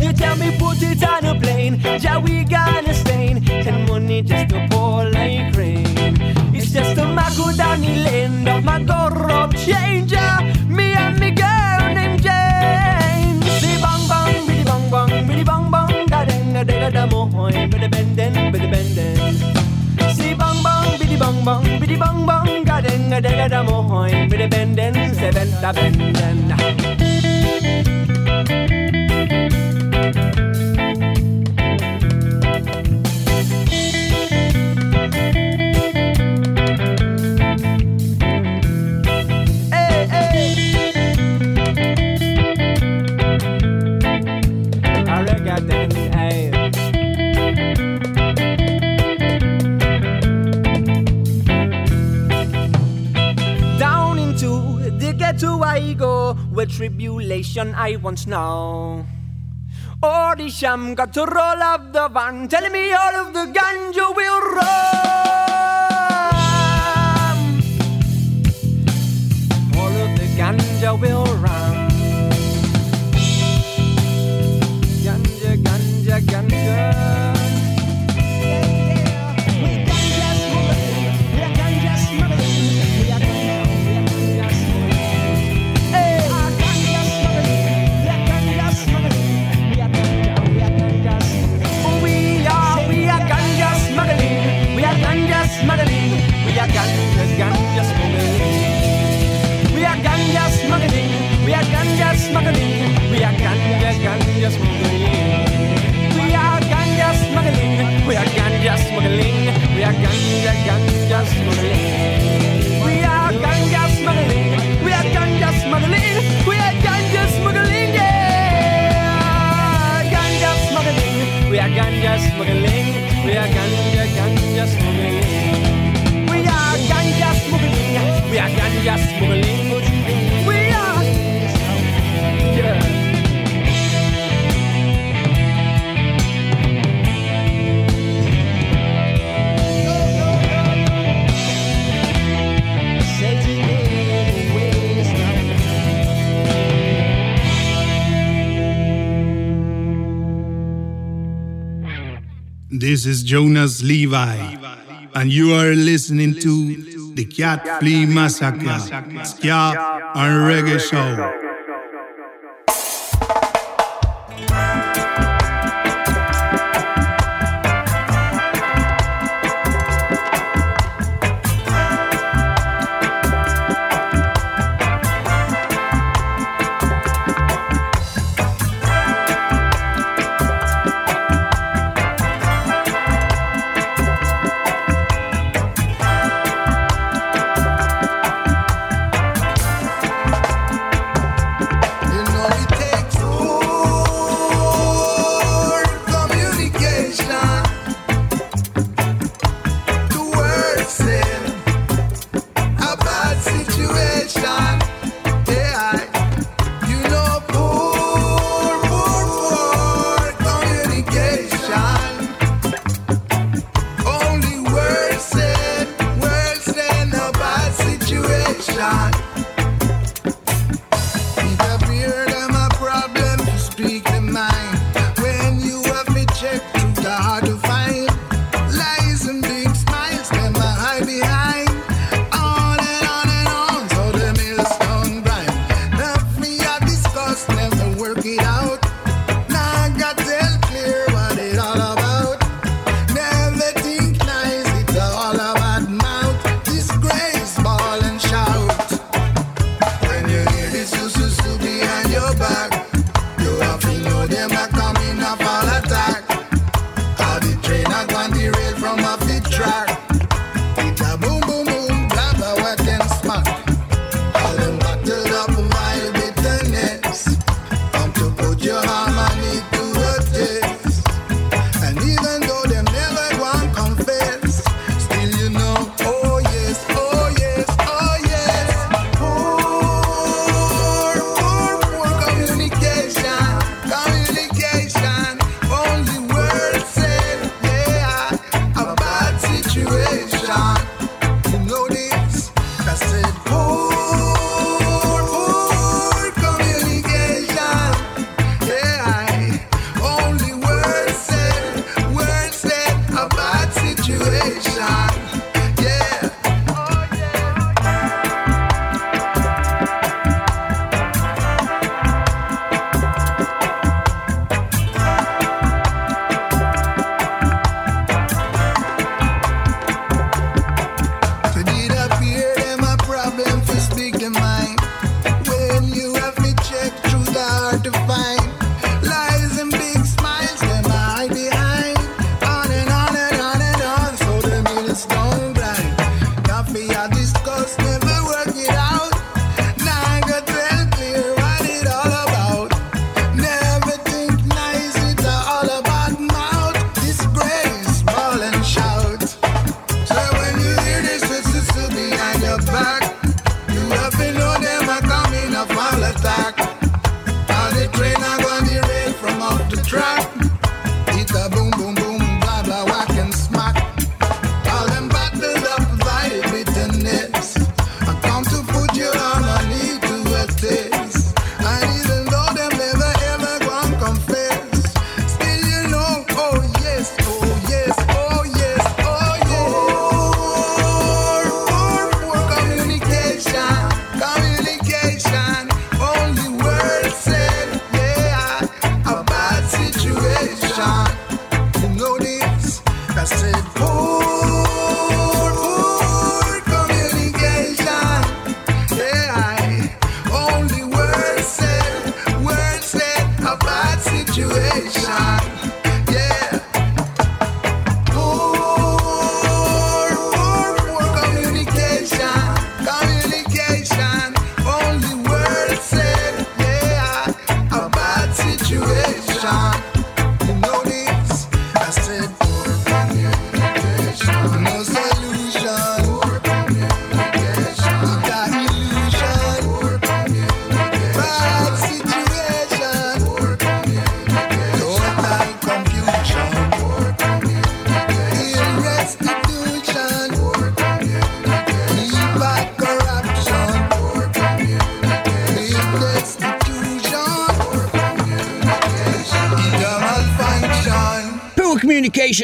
You tell me put it on a plane, yeah we gonna Spain, and money just to pour like rain. It's just a Makudani land of my go changer, me and me girl bang, da denga da oh, eh, mohoy, biddy benden, biddy benden. See bang bang, biddy bang bang, biddy bang bang, ga denga denga da mohoy, biddy benden, seven da benden. Ghetto I go, where tribulation I once know. Or the sham got to roll up the van, telling me all of the ganja will run. All of the ganja will This is Jonas Levi, and you are listening to the Cat Flea Massacre, Ska and Reggae Show.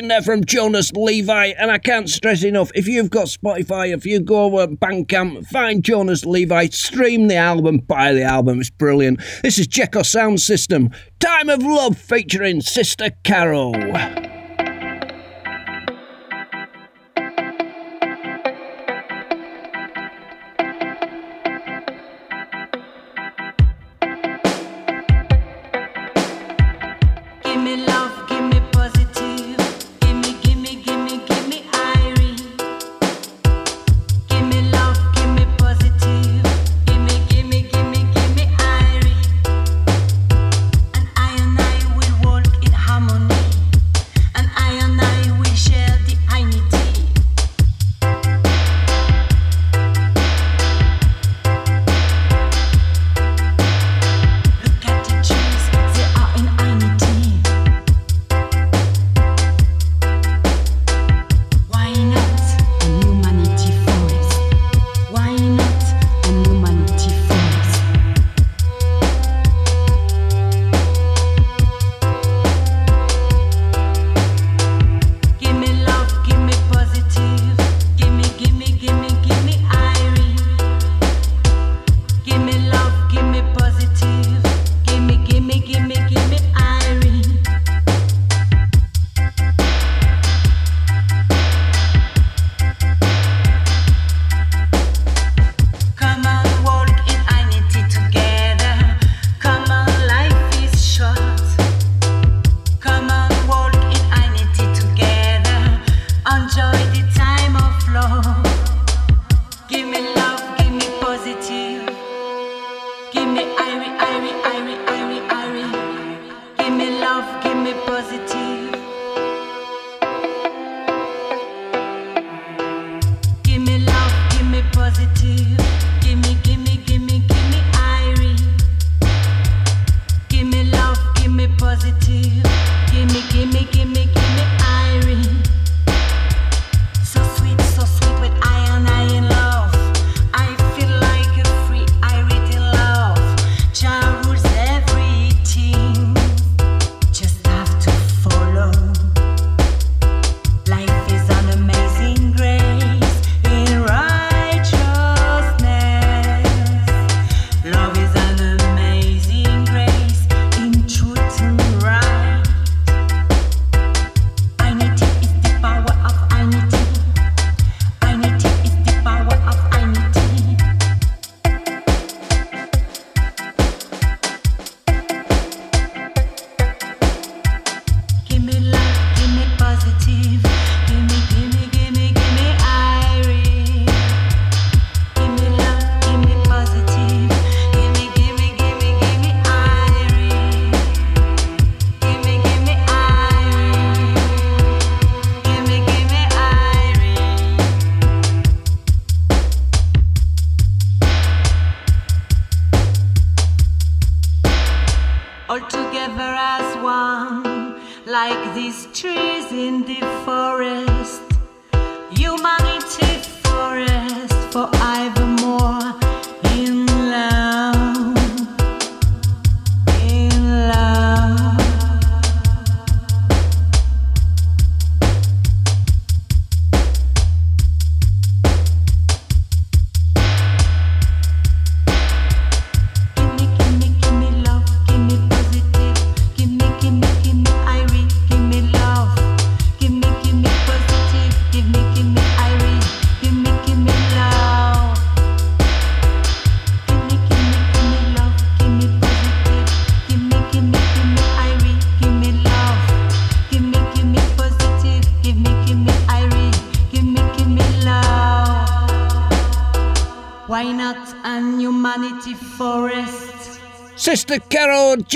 there from Jonas Levi, and I can't stress enough if you've got Spotify, if you go over Bandcamp, find Jonas Levi, stream the album, buy the album, it's brilliant. This is Jekyll Sound System, Time of Love featuring Sister Carol. enjoy the time of love.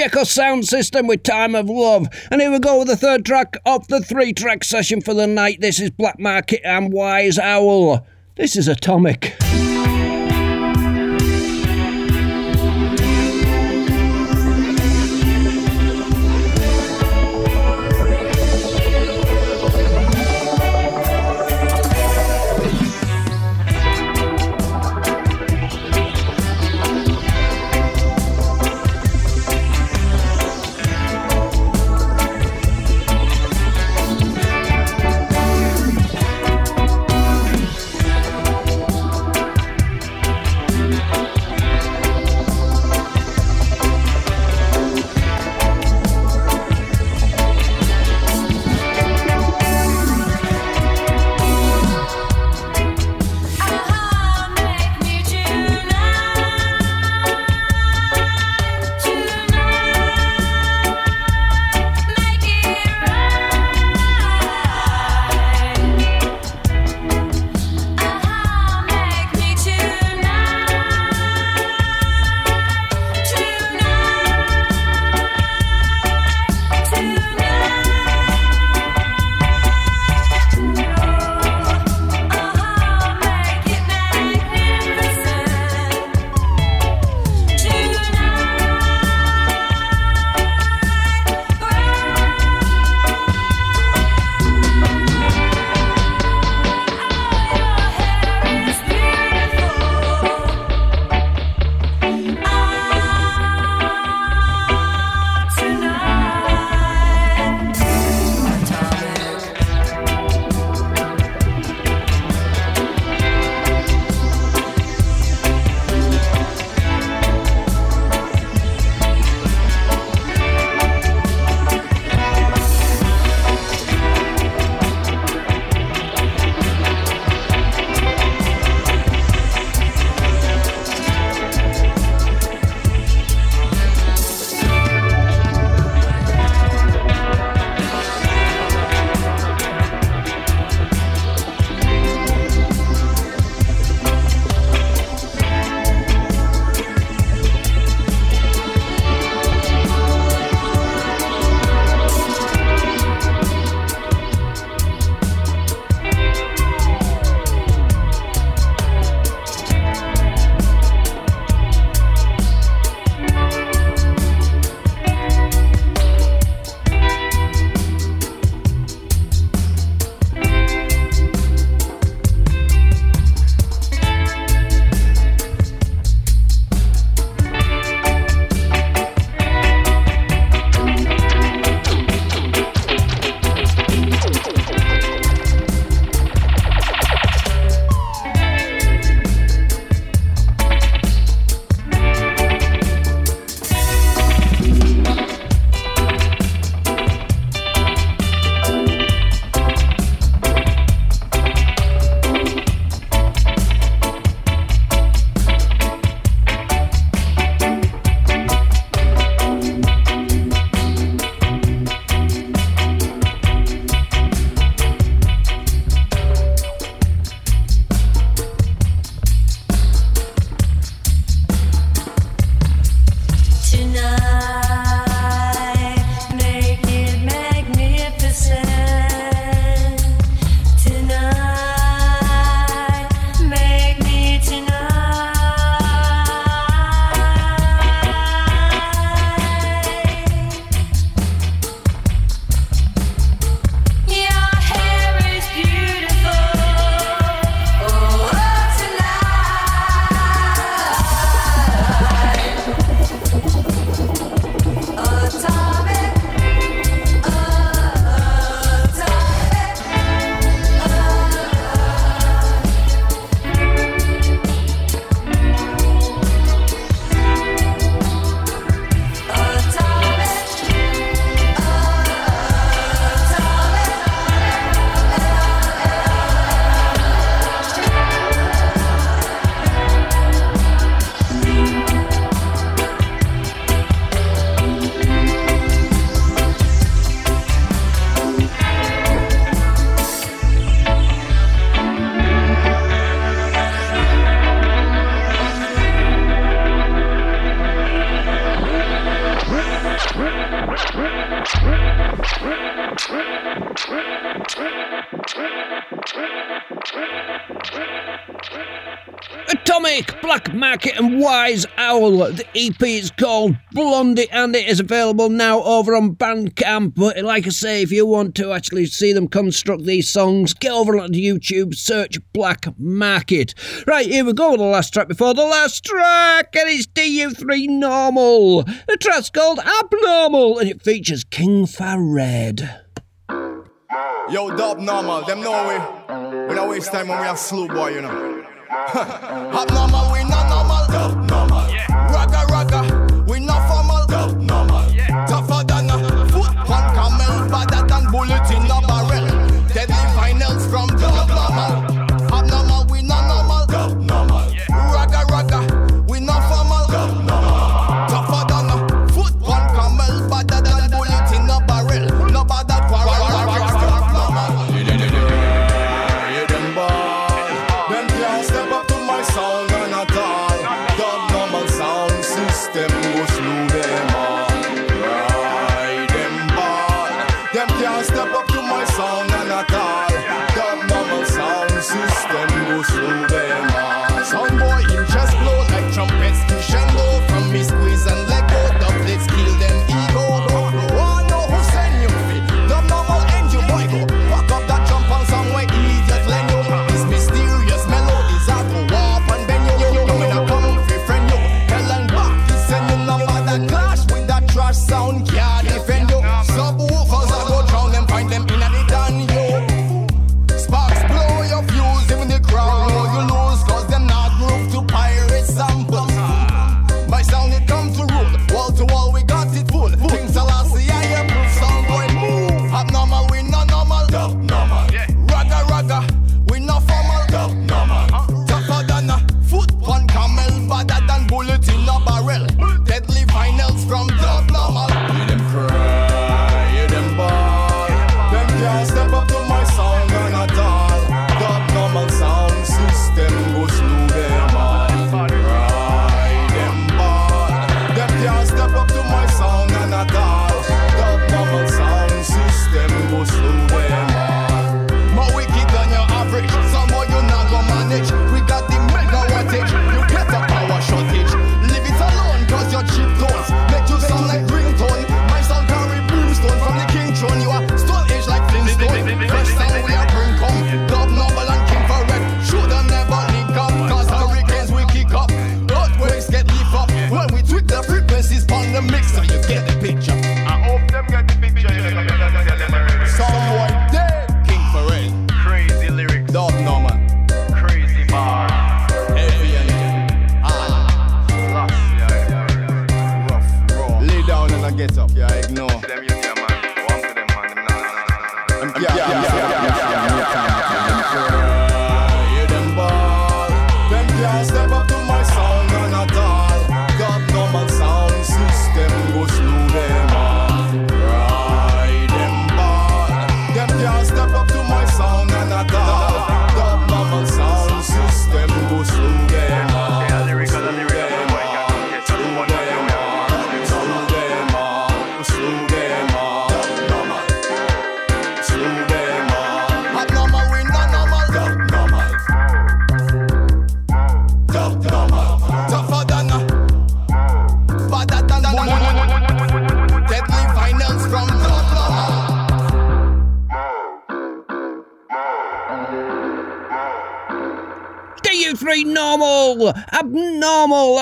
Echo sound system with Time of Love. And here we go with the third track of the three track session for the night. This is Black Market and Wise Owl. This is Atomic. Black Market, and Wise Owl. The EP is called Blondie and it is available now over on Bandcamp. But like I say, if you want to actually see them construct these songs, get over on YouTube, search Black Market. Right, here we go. with The last track before the last track, and it's DU3 Normal. The track's called Abnormal and it features King Farred. Yo, dub normal, them know we. We don't waste time when we have slow boy, you know. Hop on my way.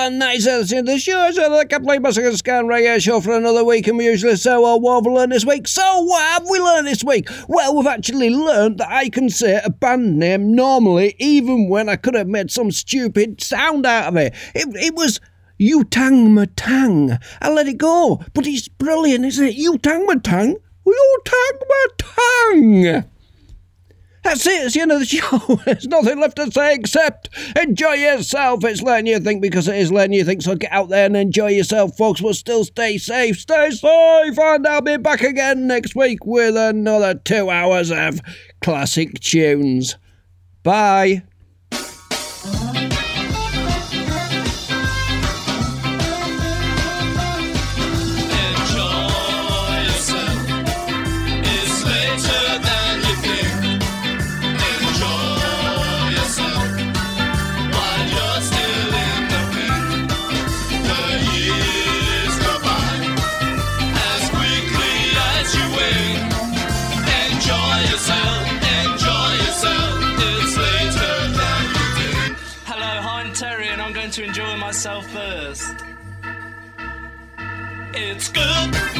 one night as as usual. A couple of buses can ring our show for another week, and we usually say, well, what have we learned this week? So, what have we learned this week? Well, we've actually learned that I can say a band name normally, even when I could have made some stupid sound out of it. It, it was. Utang Matang. I let it go, but it's brilliant, isn't it? Utang Matang? Utang Matang! That's it. It's the end of the show. There's nothing left to say except enjoy yourself. It's letting You Think because it is letting You Think. So get out there and enjoy yourself, folks. But still stay safe. Stay safe. And I'll be back again next week with another two hours of classic tunes. Bye. It's good